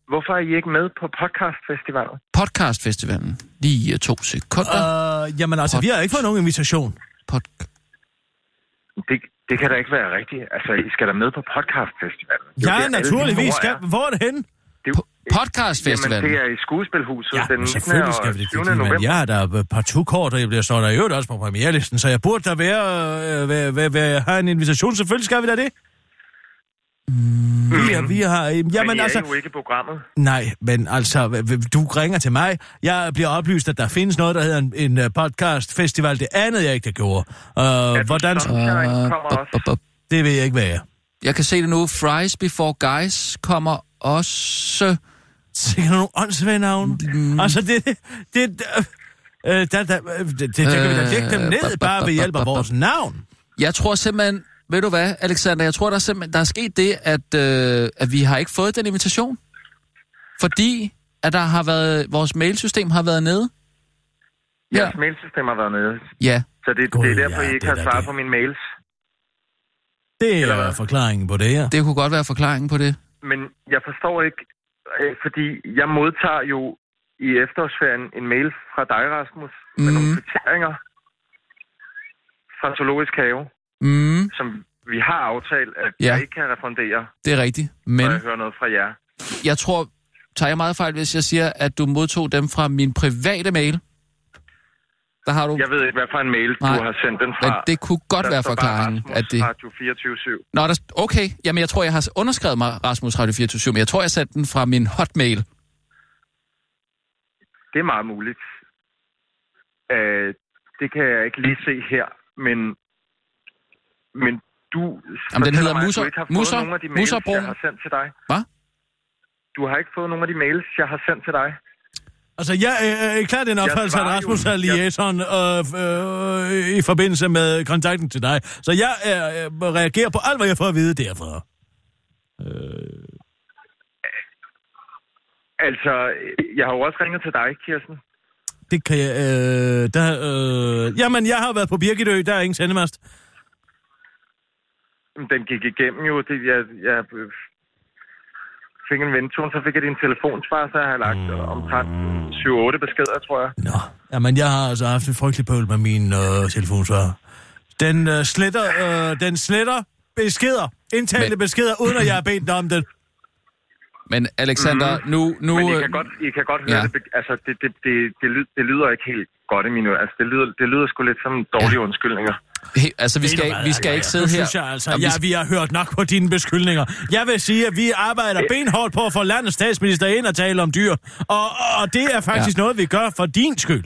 Øh, hvorfor er I ikke med på podcastfestivalen? Podcastfestivalen. Lige øh, to sekunder. Uh, jamen altså, vi har ikke fået nogen invitation. Pod... Det, det kan da ikke være rigtigt. Altså, I skal da med på podcastfestivalen. Det er Ja, der, naturligvis. Skal, hvor er det henne? Det er jo- Podcastfestivalen. Jamen, det er i skuespilhuset Ja, den men 19. selvfølgelig og skal vi det. 20. Fordi, men november. jeg er der partout kort, og jeg bliver står der i øvrigt også på premierlisten, så jeg burde der være, øh, være, være, være, have en invitation. Selvfølgelig skal vi da det. Er, vi har... øh, Men Jamen I er altså... jo ikke i programmet. Nej, men altså, du ringer til mig. Jeg bliver oplyst, at der findes noget, der hedder en, en øh, podcast festival. Det andet, jeg ikke der gjorde. Uh, hvordan... Sunshine kommer Uh. Det ved jeg ikke, hvad jeg er. Jeg kan se det nu. Fries Before Guys kommer også... Sikkert nogle åndssvage navne. Mm. Altså, det... det øh, øh, der, der, øh, det, det, det kan vi da lægge dem Øh, ned, bare ved hjælp af vores navn. Jeg tror simpelthen... Ved du hvad, Alexander? Jeg tror, der er, simpelthen, der er sket det, at, øh, at vi har ikke fået den invitation. Fordi at der har været, vores mailsystem har været nede. Ja. Jeres mailsystem har været nede. Ja. Så det, God, det er derfor, ja, I ikke har svaret det. på mine mails. Det Eller er hvad? forklaringen på det her. Det kunne godt være forklaringen på det. Men jeg forstår ikke, øh, fordi jeg modtager jo i efterårsferien en mail fra dig, Rasmus, med Mhm. nogle kvitteringer fra Zoologisk Have, Mm, som vi har aftalt, at Ja. jeg ikke kan refundere, det er rigtigt. Men jeg hører noget fra jer. jeg tror, tager jeg meget fejl, hvis jeg siger, at du modtog dem fra min private mail? Der har du... Jeg ved ikke, hvad for en mail, Nej, du har sendt den fra. Men det kunne godt Der være forklaringen, at det... Radio 24 Nå, der... okay. Jamen, jeg tror, jeg har underskrevet mig Rasmus Radio 24 men jeg tror, jeg sendte den fra min hotmail. Det er meget muligt. Øh, det kan jeg ikke lige se her, men, men du Jamen, den hedder mig, at Musser- du ikke har fået Musser- nogen af de mails, Musserbroen. jeg har sendt til dig. Hvad? Du har ikke fået nogen af de mails, jeg har sendt til dig. Altså, jeg er øh, klart den opfattelse, at Rasmus er liaison øh, øh, i forbindelse med kontakten til dig. Så jeg øh, øh, reagerer på alt, hvad jeg får at vide derfra. Altså, jeg har jo også ringet til dig, Kirsten. Det kan jeg... Øh, der, øh, jamen, jeg har været på Birgitø, der er ingen sendemast. Den gik igennem jo. Det, jeg, jeg øh, fik en ventone, så fik jeg din telefonsvar, så jeg har lagt mm. omtrent 7-8 beskeder, tror jeg. Nå, jamen jeg har altså haft en frygtelig pøl med min øh, telefonsvar. Den øh, sletter, øh, den sletter beskeder, indtalte Men- beskeder, uden at jeg har bedt dig om det. Men Alexander, mm. nu... nu Men I øh, kan godt, I kan godt høre Ja. det. Altså, det, det, det, det, lyder, det lyder ikke helt godt i mine ører. Altså, det lyder, det lyder sgu lidt som dårlige ja. undskyldninger. He, altså, vi skal, vi skal ikke sidde her... synes jeg altså, Jamen, vi ja, vi har hørt nok på dine beskyldninger. Jeg vil sige, at vi arbejder benhårdt på at få landets statsminister ind og tale om dyr. Og, og det er faktisk ja. noget, vi gør for din skyld.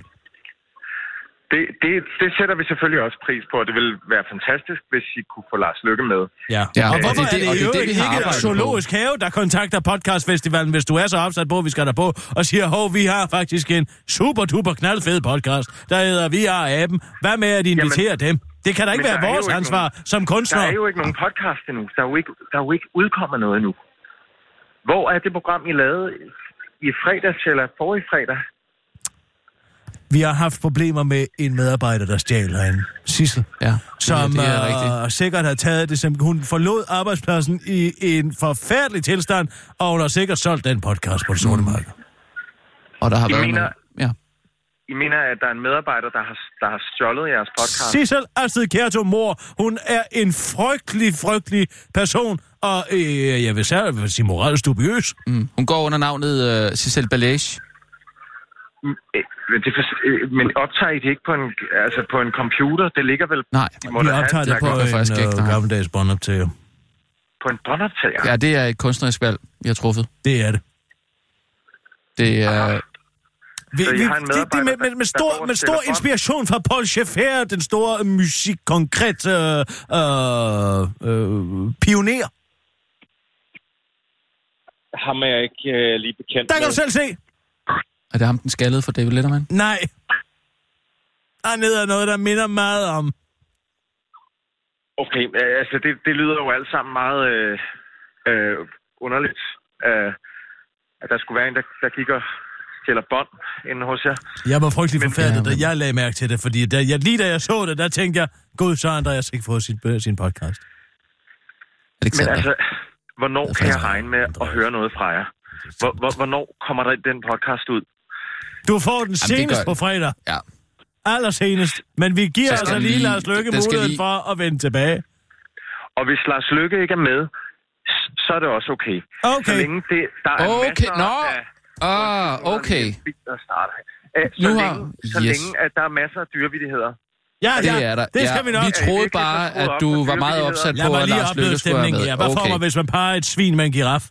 Det, det, det sætter vi selvfølgelig også pris på, og det ville være fantastisk, hvis I kunne få Lars Lykke med. Ja. Ja, og og hvorfor det er det- er og det, det er jo det, vi har ikke Zoologisk Have, der kontakter podcastfestivalen, hvis du er så opsat på, at vi skal der på, og siger, hov, vi har faktisk en super duper knaldfed podcast, der hedder Vi har aben. Hvad med at invitere dem? Det kan da ikke men være der vores ansvar nogen- som Der kunstner. er jo ikke nogen podcast endnu. Der er jo ikke, der er jo ikke udkommet noget endnu. Hvor er det program, I lavede i fredags eller forrige fredag? Vi har haft problemer med en medarbejder, der stjal herinde. Sissel. Ja, som det er rigtigt. øh, sikkert har taget det, som hun forlod arbejdspladsen i en forfærdelig tilstand, og hun har sikkert solgt den podcast på det sorte Mm. marked. Og der har I været... mener- nogle- Ja. I mener, at der er en medarbejder, der har, der har stjålet jeres podcast? Sissel Astrid Kjerto mor, hun er en frygtelig, frygtelig person, og øh, jeg vil særligt vil sige moralsk dubiøs. Mm. Hun går under navnet uh, Cicel Balage. Mm, øh, Men, det, for- øh, men optager I det ikke på en, altså på en computer? Det ligger vel... Nej, I må Vi optager det på faktisk en ikke, øh, nej. gammeldags båndoptager. På en båndoptager? Ja, det er et kunstnerisk valg, vi har truffet. Det er det. Det er... Vi, Så vi, har en det, det medarbejder, med, med, med der stor, med stor inspiration fra Paul Schaeffer, den store musikkonkret øh, øh, øh, pioner. Ham er jeg ikke øh, lige bekendt Der kan med. du selv se. Er det ham, den skaldede for David Letterman? Nej. Dernede er noget, der minder meget om. Okay, øh, altså det, det lyder jo alt sammen meget øh, øh, underligt. Øh, at der skulle være en, der, der gik stjæler bånd inde hos jer. Jeg var frygtelig Men- forfærdet, da men- jeg lagde mærke til det, fordi da jeg, lige da jeg så det, der tænkte jeg, gud, så har Andreas ikke fået sin, sin podcast. Men Alexander. altså, hvornår kan jeg regne med at høre noget fra jer? Hvor, hvor, hvornår kommer der den podcast ud? Du får den det senest gør- på fredag. Ja. Allersenest. Men vi giver altså lige lige- Lars skal muligheden lige- for at vende tilbage. Og hvis Lars Lykke ikke er med, så er det også okay. Okay. Så længe det, der er Okay, masser nå. af... Ah, okay. Der starter. Æ, så, Nu har- længe, så yes. længe, at der er masser af dyrevidigheder. Ja, Det ja, er der. det ja, skal vi nok. Vi I troede bare, at du var meget opsat på, at lige Lars Lykke skulle være med. her. Hvad får Okay. man, hvis man parer et svin med en giraf?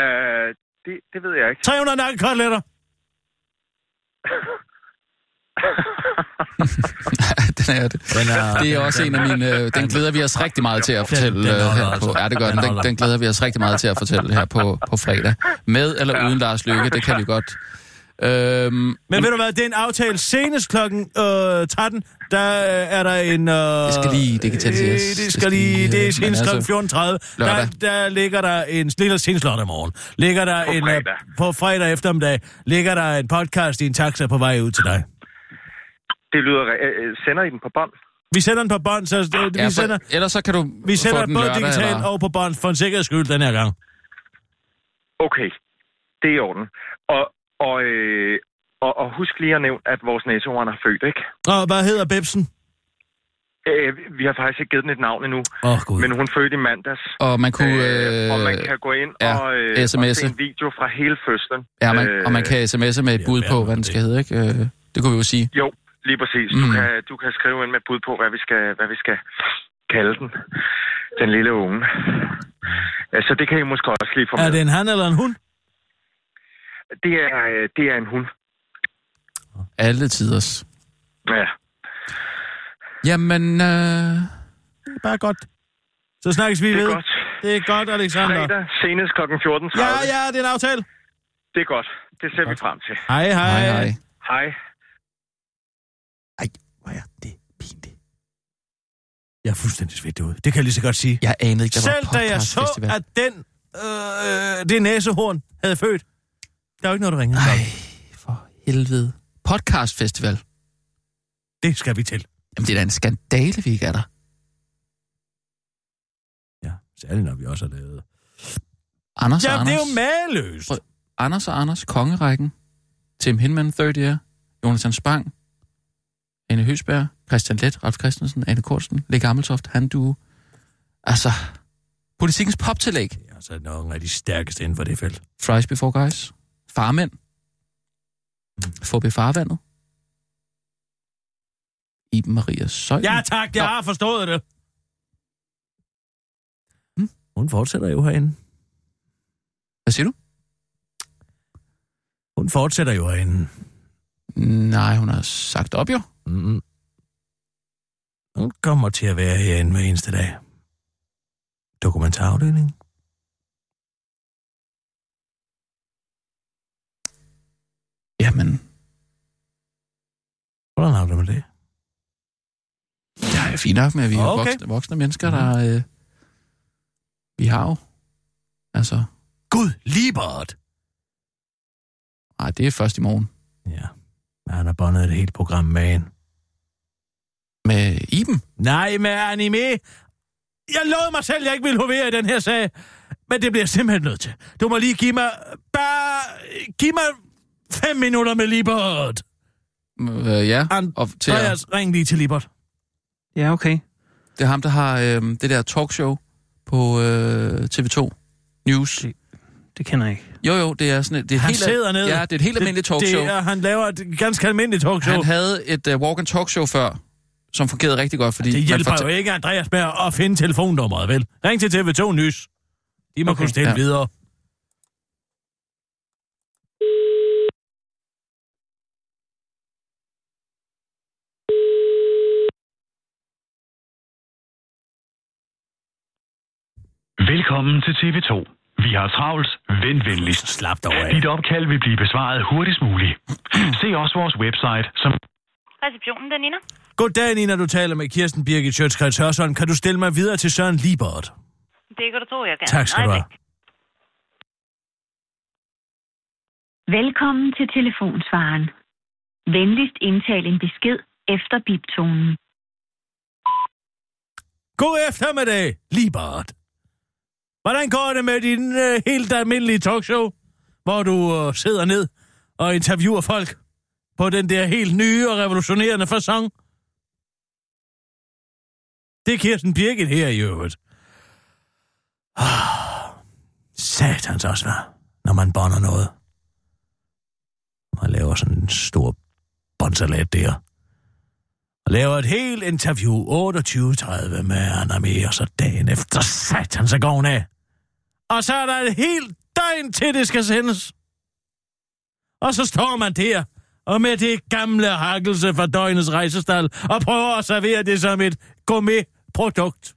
Øh, det, det ved jeg ikke. 300 nakkekoteletter. den er det. Den er- Det er også en af mine... Øh, den glæder vi os rigtig meget til at fortælle den øh, holder her altså. på... Ja, det gør Den den. Den, den glæder vi os rigtig meget til at fortælle her på, på fredag. Med eller uden Lars Lykke, det kan vi godt. Øhm, Men ved du hvad, det er en aftale senest klokken øh, 13. Der er der en... Øh, Det skal lige digitaliseres. Øh, det Det skal skal lige... Det er øh, senest men klokken 14.30. Der, der ligger der en... Ligger senest lørdag morgen. Ligger der På en... øh, fredag. På fredag eftermiddag. Ligger der en podcast i en taxa på vej ud til dig. Det lyder... Øh, øh, sender I den på bånd? Vi sender den på bånd, så øh, ja, vi sender... for, ellers så kan du Vi få sender den både lørdag, digitalt eller... og på bånd for en sikkerheds skyld den her gang. Okay, det er i orden. Og, og, øh, og, og husk lige at nævne, at vores næsehorn er født, ikke? Og hvad hedder Bebsen? Øh, vi har faktisk ikke givet den et navn endnu, Åh, oh, gud. men hun fødte i mandags. Og man kunne... Øh, og man kan gå ind ja, og, øh, og se en video fra hele fødslen. Ja, man, Øh, og man kan sms'e med et Ja, bud på, hvad den det? skal hedde, ikke? Øh, Det kunne vi jo sige. Jo, lige præcis. Du, Mm. kan, du kan skrive ind med bud på, hvad vi skal, hvad vi skal kalde den. Den lille unge. Ja, så det kan I måske også lige få med. Er det en han eller en hund? Det er, øh, det er en hund. Alle tiders. Ja. Jamen, øh, Det er bare godt. Så snakkes vi Det ved. er godt. Det er godt, Alexander. Fredag, senest kl. 14.30. Ja, ja, det er en aftale. Det er godt. Det ser vi frem til. Hej, hej. hej hej. Hej. Hvor er det pinligt. Jeg er fuldstændig svedt ud. Det kan jeg lige så godt sige. Jeg anede ikke, der Selv var da jeg så, at den, øh, det næsehorn havde født, der er jo ikke noget, der ringer. Ej, for helvede. Podcastfestival. Det skal vi til. Jamen, det er da en skandale, vi ikke er der. Særligt, når vi også har lavet... Anders og Jamen, det er Anders. jo maløst. Anders og Anders, kongerækken. Tim Hinman, Third Year. Jonathan Spang. Anne Høsberg. Christian Let, Ralf Christensen, Anne Kortsen, Le Gammeltoft, Han Du. Altså, politikens poptillæg. Det er altså nogle af de stærkeste inden for det felt. Fries Before Guys. Farmænd. Forbi Farvandet. Iben Maria Søjden. Ja tak, jeg Nå. har forstået det. Hmm? Hun fortsætter jo herinde. Hvad siger du? Hun fortsætter jo herinde. Nej, hun har sagt op jo. Mm. Hun kommer til at være herinde hver eneste dag. Dokumentarafdeling. Jamen, Hvordan har du med det? Ja, fint nok med, at vi er Okay. voksne, voksne mennesker, der... Øh, vi har jo... Altså... Gud, Libert! Nej, det er først i morgen. Ja, han har båndet et helt program med en. Med Iben? Nej, med anime. Jeg lovede mig selv, at jeg ikke ville hovere i den her sag. Men det bliver jeg simpelthen nødt til. Du må lige give mig... Bare... Giv mig fem minutter med Libert. Øh, ja, An- og til at, Andreas, ring lige til Libert. Ja, okay. det er ham, der har øh, det der talkshow på øh, TV2 News. Det- Det kender jeg ikke. Jo, jo, det er sådan et, det er Han helt, sidder nede. Ja, det er et helt almindeligt talkshow. Det er, han laver et ganske almindeligt talkshow. Han havde et uh, walk and talk show før, som fungerede rigtig godt, fordi... Det hjælper forta- jo ikke Andreas med at finde telefonnummeret, vel? Ring til TV2 Nys. De må okay, kunne stille ja. videre. Velkommen til TV2. Vi har travlt. Vent venligst. Slap dog af. Dit opkald vil blive besvaret hurtigst muligt. Se også vores website, som... Receptionen, den Nina. Goddag, Nina. Du taler med Kirsten Birgit Sjøtskreds Hørsholm. Kan du stille mig videre til Søren Libert? Det kan du tro, jeg kan. Tak skal du have. Velkommen til telefonsvaren. Venligst indtal en besked efter biptonen. God eftermiddag, Libert. Hvordan går det med din øh, helt almindelige talkshow, hvor du øh, sidder ned og interviewer folk på den der helt nye og revolutionerende fasong? Det er Kirsten Birgit her i øvrigt. Ah, satans også, hvad? Når man bonder noget. Man laver sådan en stor båndsalat der. Laver et helt interview 28.30 med Anna Mia, og så dagen efter satan, så går hun af. Og så er der et helt døgn til, det skal sendes. Og så står man der, og med det gamle hakkelse fra døgnets rejsestal, og prøver at servere det som et gourmet-produkt.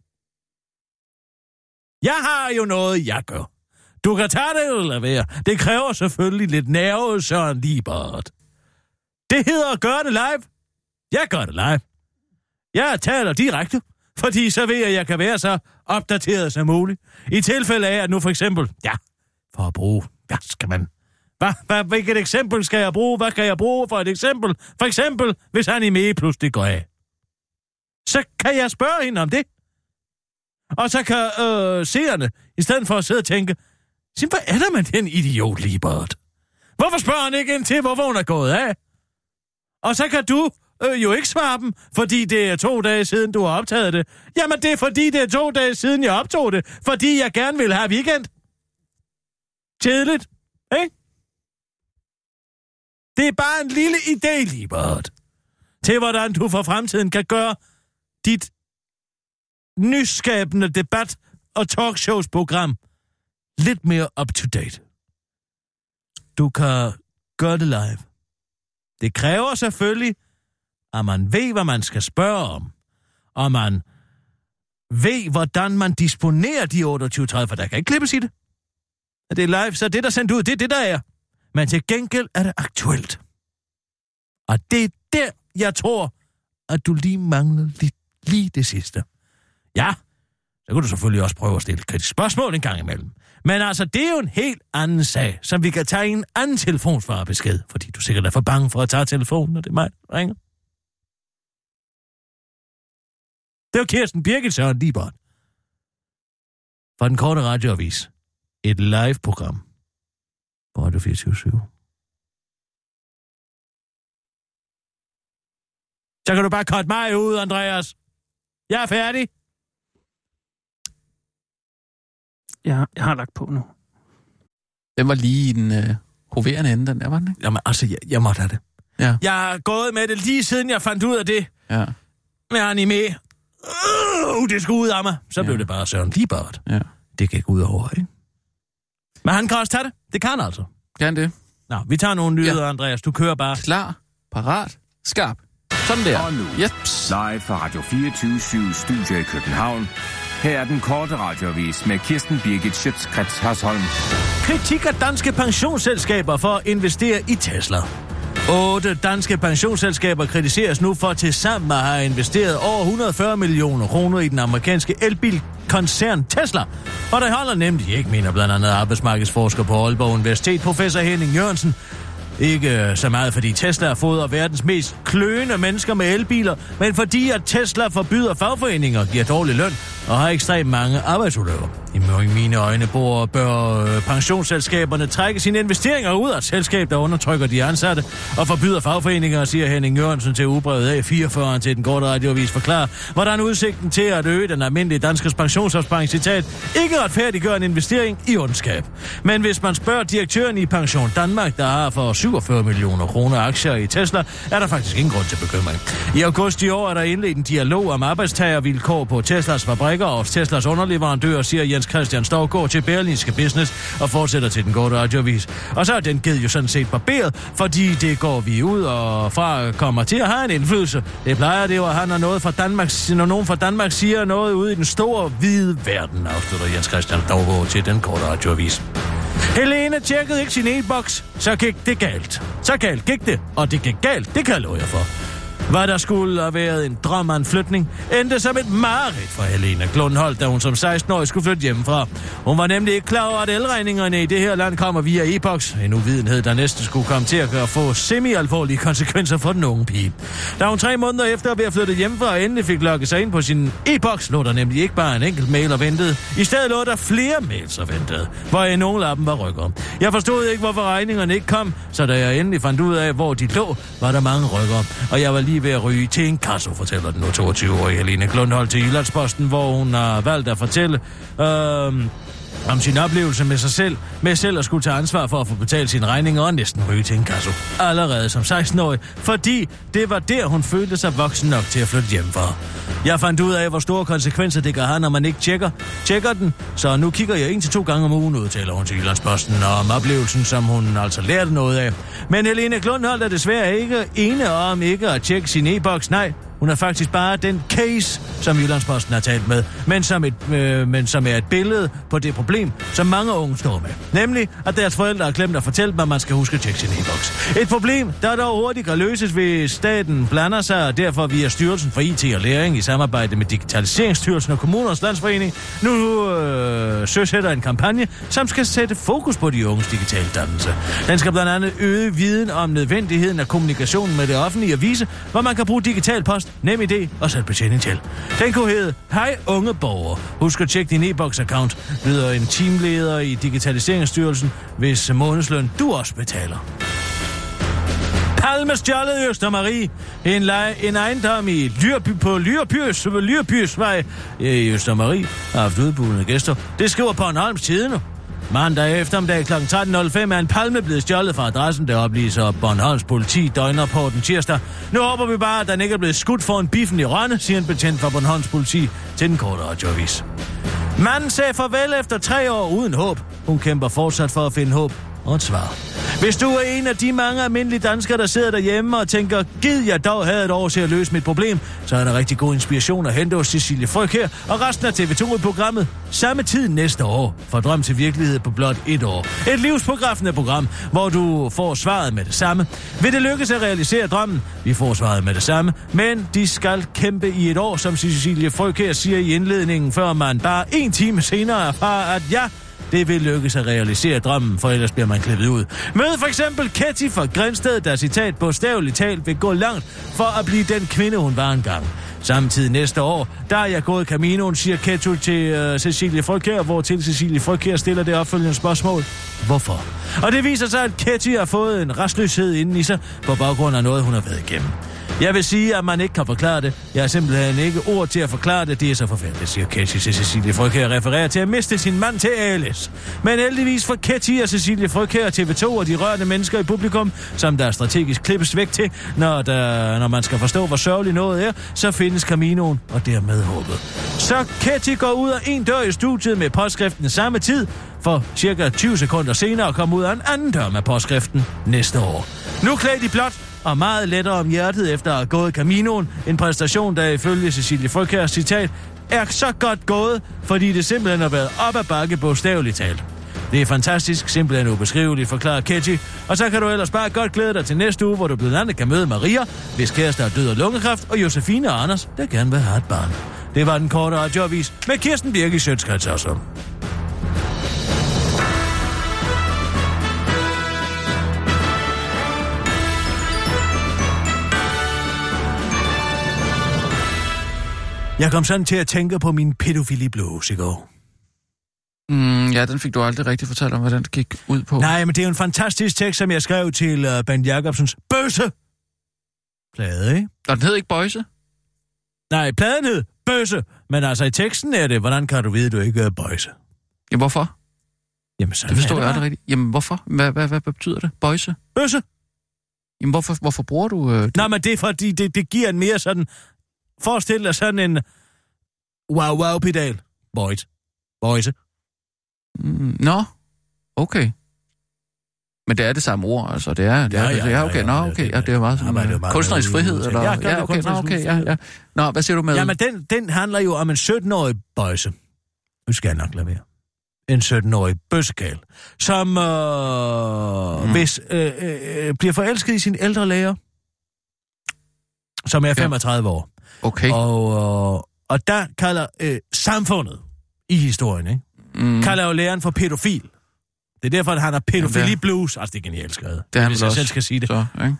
Jeg har jo noget, jeg gør. Du kan tage det eller være. Det kræver selvfølgelig lidt nerve, Søren Liebert. Det hedder at gøre det live. Jeg gør det live. Jeg taler direkte, fordi så ved jeg, at jeg kan være så opdateret som muligt. I tilfælde af, at nu for eksempel, ja, for at bruge, hvad skal man, hvad, hvad, hvilket eksempel skal jeg bruge? Hvad kan jeg bruge for et eksempel? For eksempel, hvis anime pludselig går af. Så kan jeg spørge hende om det. Og så kan øh, seerne, i stedet for at sidde og tænke, Sim, hvad er der med den idiot, Libert? Hvorfor spørger han ikke ind til, hvorfor hun er gået af? Og så kan du øh, jo ikke svare dem, fordi det er to dage siden, du har optaget det. Jamen, det er fordi, det er to dage siden, jeg optog det. Fordi jeg gerne vil have weekend. Tidligt, ikke? Det er bare en lille idé, Libert, til hvordan du for fremtiden kan gøre dit nyskabende debat- og talkshows-program lidt mere up-to-date. Du kan gøre det live. Det kræver selvfølgelig, at man ved, hvad man skal spørge om. Og man ved, hvordan man disponerer de 28.30, for der kan ikke klippes i det. Det er live, så det, der er sendt ud, det er det, der er. Men til gengæld er det aktuelt. Og det er der, jeg tror, at du lige mangler lidt, lige det sidste. Ja, så kan du selvfølgelig også prøve at stille et kritisk spørgsmål en gang imellem. Men altså, det er jo en helt anden sag, som vi kan tage i en anden telefonsvarebesked, fordi du sikkert er for bange for at tage telefonen, når det er mig, der ringer. Det var Kirsten Birgit Søren Libert. fra den korte radioavis. Et live-program på Radio 24 Så kan du bare cut mig ud, Andreas. Jeg er færdig. Jeg, jeg har lagt på nu. Den var lige i den øh, hoverende ende, den der, var den ikke? Jamen, altså, jeg, jeg måtte have det. Ja. Jeg har gået med det lige siden jeg fandt ud af det Ja. med anime. Uh, det skulle ud af mig. Så ja. blev det bare Søren Libert. Ja. Det gik ud over, ikke? Men han kan også tage det. Det kan han altså. Kan det? Nå, vi tager nogle nyheder, ja. Andreas. Du kører bare. Klar, parat, skarp. Sådan der. Og nu, Jeps. live fra Radio 24 Studio i København. Her er den korte radiovis med Kirsten Birgit Schøtzgrads Hasholm. Kritik af danske pensionsselskaber for at investere i Tesla. 8 danske pensionsselskaber kritiseres nu for til sammen at have investeret over 140 millioner kroner i den amerikanske elbilkoncern Tesla. Og det holder nemlig ikke, mener blandt andet arbejdsmarkedsforsker på Aalborg Universitet, professor Henning Jørgensen. Ikke øh, så meget fordi Tesla har fået verdens mest kløende mennesker med elbiler, men fordi at Tesla forbyder fagforeninger, giver dårlig løn og har ekstremt mange arbejdsulykker. I mine øjne bor, bør øh, pensionsselskaberne trække sine investeringer ud af et selskab, der undertrykker de ansatte og forbyder fagforeninger, siger Henning Jørgensen til ubrevet A44 til den korte radiovis forklarer, hvordan udsigten til at øge den almindelige danske pensionsopsparing, citat, ikke retfærdiggør en investering i ondskab. Men hvis man spørger direktøren i Pension Danmark, der har for 47 millioner kroner aktier i Tesla, er der faktisk ingen grund til bekymring. I august i år er der indledt en dialog om arbejdstagervilkår på Teslas fabrikker og Teslas underleverandører, siger Jens Christian Storgård til Berlinske Business og fortsætter til den korte radiovis. Og så er den ged jo sådan set barberet, fordi det går vi ud og fra kommer til at have en indflydelse. Det plejer det jo at han når, noget fra Danmark, når nogen fra Danmark siger noget ude i den store, hvide verden, afslutter Jens Christian Storgård til den korte radioavis. Helene tjekkede ikke sin e-boks, så gik det galt. Så galt gik det, og det gik galt, det kan jeg love jer for. Hvad der skulle have været en drøm af en flytning, endte som et mareridt for Helene Glundholt, da hun som 16-årig skulle flytte hjemmefra. Hun var nemlig ikke klar over, at elregningerne i det her land kommer via e-boks. En uvidenhed, der næsten skulle komme til at gøre få semi-alvorlige konsekvenser for den unge pige. Da hun tre måneder efter at være flyttet hjemmefra og endelig fik lukket sig ind på sin e-boks, lå der nemlig ikke bare en enkelt mail og ventede. I stedet lå der flere mails og ventede, hvor en nogle af dem var rykker. Jeg forstod ikke, hvorfor regningerne ikke kom, så da jeg endelig fandt ud af, hvor de lå, var der mange rykker. Og jeg var lige ved at ryge til en kasse, fortæller den nu 22-årige Helene Klundhold til Jyllandsposten, hvor hun har valgt at fortælle øh, om sin oplevelse med sig selv, med selv at skulle tage ansvar for at få betalt sine regninger og næsten ryge til en kasse. Allerede som 16-årig, fordi det var der, hun følte sig voksen nok til at flytte hjemmefra. Jeg fandt ud af, hvor store konsekvenser det kan have, når man ikke tjekker, tjekker den, så nu kigger jeg en til to gange om ugen, udtaler hun til Jyllandsposten, og om oplevelsen, som hun altså lærte noget af. Men Helene Klundholdt er desværre ikke ene om ikke at tjekke sin e-boks. Nej, hun er faktisk bare den case, som Jyllandsposten har talt med, men som, et, øh, men som er et billede på det problem, som mange unge står med. Nemlig, at deres forældre har glemt at fortælle dem, at man skal huske at tjekke sin e-boks. Et problem, der dog hurtigt kan løses, hvis staten blander sig, og derfor via Styrelsen for IT og Læring i samarbejde med Digitaliseringsstyrelsen og Kommunernes Landsforening nu øh, søsætter en kampagne, som skal sætte fokus på de unges digitale dannelse. Den skal blandt andet øge viden om nødvendigheden af kommunikationen med det offentlige og vise, hvor man kan bruge digital post nem idé og sæt betjening til. Den kunne hedde, hej unge borgere, husk at tjekke din e-boks-account, lyder en teamleder i Digitaliseringsstyrelsen, hvis månedsløn du også betaler. Palme stjålet i Østermarie. En, lej, en ejendom i Lyrby, på Lyrpyrs, Lyrpyrsvej i Østermarie har haft udbudende gæster. Det skriver på en Holms Tidene. Mandag eftermiddag kl. 13.05 er en palme blevet stjålet fra adressen, der oplyser Bornholms politi døgnrapporten tirsdag. Nu håber vi bare, at den ikke er blevet skudt for en biffen i Rønne, siger en betjent fra Bornholms politi til den korte radioavis. Manden sagde farvel efter tre år uden håb. Hun kæmper fortsat for at finde håb og et svar. Hvis du er en af de mange almindelige danskere, der sidder derhjemme og tænker, gid jeg dog havde et år til at løse mit problem, så er der rigtig god inspiration at hente hos Cecilie Fryg her og resten af TV2 i programmet samme tid næste år. For drøm til virkelighed på blot et år. Et livsprogræffende program, hvor du får svaret med det samme. Vil det lykkes at realisere drømmen? Vi får svaret med det samme, men de skal kæmpe i et år, som Cecilie Fryg her siger i indledningen, før man bare en time senere erfarer, at ja, det vil lykkes at realisere drømmen, for ellers bliver man klippet ud. Mød for eksempel Ketty fra Grænsted, der citat bogstaveligt talt vil gå langt for at blive den kvinde, hun var engang. Samtidig næste år, der er jeg gået Caminoen, siger Ketty til uh, Cecilie Frøkær, hvor til Cecilie Frøkær stiller det opfølgende spørgsmål. Hvorfor? Og det viser sig, at Ketty har fået en restløshed inden i sig, på baggrund af noget, hun har været igennem. Jeg vil sige, at man ikke kan forklare det. Jeg har simpelthen ikke ord til at forklare det. Det er så forfærdeligt, siger Ketty til Cecilie Frøkær refererer til at miste sin mand til ALS. Men heldigvis for Ketty og Cecilie Frøkær TV2 og de rørte mennesker i publikum, som der strategisk klippes væk til, når, der, når man skal forstå, hvor sørgelig noget er, så findes Caminoen og dermed håbet. Så Ketty går ud af en dør i studiet med påskriften samme tid, for cirka 20 sekunder senere kom ud af en anden dør med påskriften næste år. Nu klædt i blåt og meget lettere om hjertet efter at have gået Caminoen. En præstation, der ifølge Cecilie Frøkærs citat er så godt gået, fordi det simpelthen har været op ad bakke bogstaveligt talt. Det er fantastisk, simpelthen ubeskriveligt, forklarer Ketty. Og så kan du ellers bare godt glæde dig til næste uge, hvor du blandt andet kan møde Maria, hvis kæreste er død af lungekræft, og Josefine og Anders, der gerne vil have et barn. Det var den korte radioavis med Kirsten Birke i Sjøtskrets Jeg kom sådan til at tænke på min pædofili blues i går. Mm, ja, den fik du aldrig rigtig fortalt om, hvordan det gik ud på. Nej, men det er jo en fantastisk tekst, som jeg skrev til uh, Ben Jacobsens Bøsse. Plade, ikke? Og den hed ikke Bøjse? Nej, pladen hed Bøsse. Men altså i teksten er det, hvordan kan du vide, du ikke er Bøjse? Ja, hvorfor? Jamen, sådan Det forstår jeg aldrig rigtigt. Jamen, hvorfor? Hvad, hvad, hvad, hvad betyder det? Bøjse? Bøsse. Jamen, hvorfor, hvorfor bruger du... Øh? Nej, men det er fordi, det, det giver en mere sådan... Forestil dig sådan en wow-wow-pedal. Bøjt. Bøjse. Mm, Nå, okay. Men det er det samme ord, altså. Det er, det er, Ja, det, ja, ja, ja, okay. ja, Nå, ja, okay. det- Ja, det er meget ja, sådan det er øh, meget- kunstnerisk frihed, eller? Ja, det er Ja, okay. Nå, okay. Ja, ja. Nå, hvad siger du med... Jamen, den, den handler jo om en 17-årig bøjse. Nu skal jeg nok lade være. En 17-årig bøssekal, som øh, mm. hvis, øh, øh, bliver forelsket i sin ældre lærer, som er 35 år. Okay. Og, øh, og der kalder øh, samfundet i historien, ikke? Mm. kalder jo læreren for pædofil. Det er derfor, at han har pædofili blues. Altså, det er genialt skrevet. Det er han hvis jeg også. selv skal sige det. Så, ikke?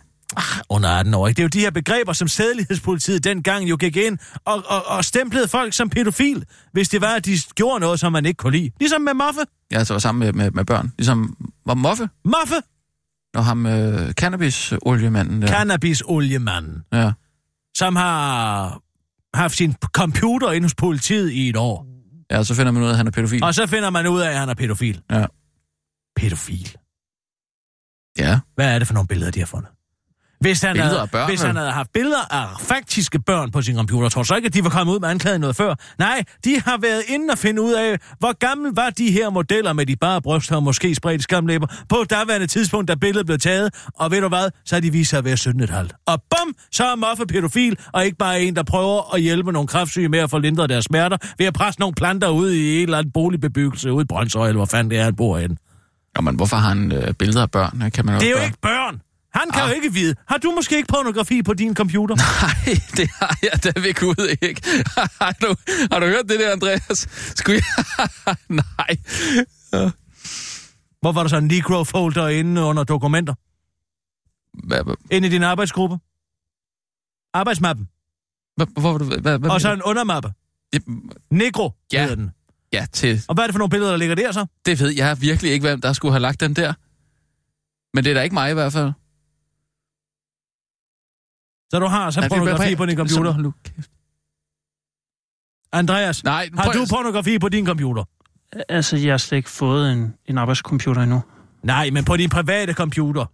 Under 18 år, ikke? Det er jo de her begreber, som sædelighedspolitiet dengang jo gik ind og, og, og stemplede folk som pædofil, hvis det var, at de gjorde noget, som man ikke kunne lide. Ligesom med Moffe. Jeg altså var sammen med, med, med børn. Ligesom var Moffe, Moffe! når ham øh, cannabis-oliemanden der. Cannabis-oliemanden, ja. Som har haft sin computer inde hos politiet i et år. ja, så finder man ud af, at han er pædofil. Og så finder man ud af, at han er pædofil. Ja. Pædofil. Ja. Hvad er det for nogle billeder, de har fundet? Hvis han, Billeder havde, børn, hvis han havde haft billeder af faktiske børn på sin computer, tror så ikke, at de var kommet ud med anklaget noget før? Nej, de har været inde og finde ud af, hvor gammel var de her modeller med de bare bryster og måske spredt skamlæber på daværende tidspunkt, da billedet blev taget. Og ved du hvad, så har de vist sig at være 17,5. Og bum, så er Moffe pædofil, og ikke bare en, der prøver at hjælpe nogle kraftsyge med at forlindre deres smerter ved at presse nogle planter ud i en eller anden boligbebyggelse ude i Brøndshøj, eller hvor fanden det er, han bor henne. Jamen, hvorfor har han øh, billeder af børn? Kan man Det er jo også ikke børn. Han kan Ah. jo ikke vide. Har du måske ikke pornografi på din computer? Nej, det har jeg da ved Gud ikke. har, du, har du hørt det der, Andreas? Skulle jeg... Nej. Hvor var der så en Negro-folder inde under dokumenter? Hvad, Inde i din arbejdsgruppe? Arbejdsmappen. hvor, Og så en undermappe. Negro Ja. hedder den. Ja, til... Og hvad er det for nogle billeder, der ligger der så? Det ved jeg virkelig ikke, hvem der skulle have lagt den der. Men det er da ikke mig i hvert fald. Så du har så Nej, pornografi bare- på din computer? Nu kæft. Andreas, Nej, har prøv- du pornografi på din computer? Altså, jeg har slet ikke fået en, en arbejdscomputer endnu. Nej, men på din private computer.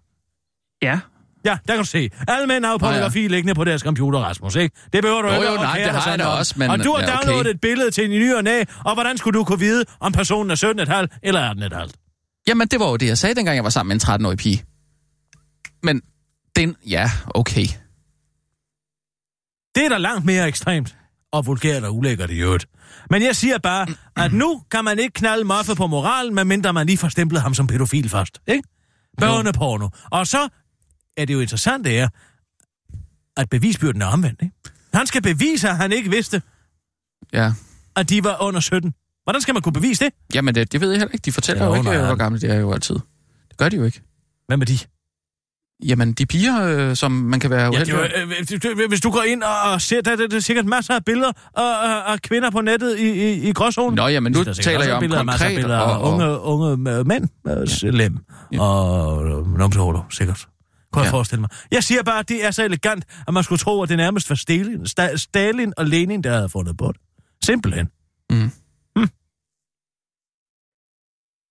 Ja. Ja, der kan du se. Alle mænd har jo pornografi liggende på deres computer, Rasmus, ikke? Det behøver du Jo, ikke jo, nej, det har jeg da også, men- Og du har ja, okay. downloadet et billede til en ny og næ, og hvordan skulle du kunne vide, om personen er 17,5 eller 18,5? Jamen, det var jo det, jeg sagde, dengang jeg var sammen med en 13-årig pige. Men den... Ja, okay. Det er da langt mere ekstremt. Og vulgært og ulækkert i øvrigt. Men jeg siger bare, at nu kan man ikke knalde Moffe på moralen, medmindre man lige får stemplet ham som pædofil først. Ikke? Børneporno. Og så er det jo interessant, det er, at bevisbyrden er omvendt. Ikke? Han skal bevise, at han ikke vidste, Ja. at de var under 17. Hvordan skal man kunne bevise det? Jamen, det, det ved jeg heller ikke. De fortæller Jo, jo ikke, nej, øh, hvor gamle de er jo altid. Det gør de jo ikke. Hvem er de? Jamen, de piger, øh, som man kan være Ja, uheldig. jo, øh, du- hvis du går ind og og ser, der, der, der er sikkert masser af billeder af, af, kvinder på nettet i, i, i gråzonen. Nå, jamen, nu er taler jeg om billeder, masser af konkret billeder og- og- unge, unge øh, mænd, øh, lem og øh, numsehuller, sikkert. Kunne jeg Ja. forestille mig. Jeg siger bare, at det er så elegant, at man skulle tro, at det nærmest var Stalin, Sta- Stalin og Lenin, der havde fundet på det. Simpelthen. Mm.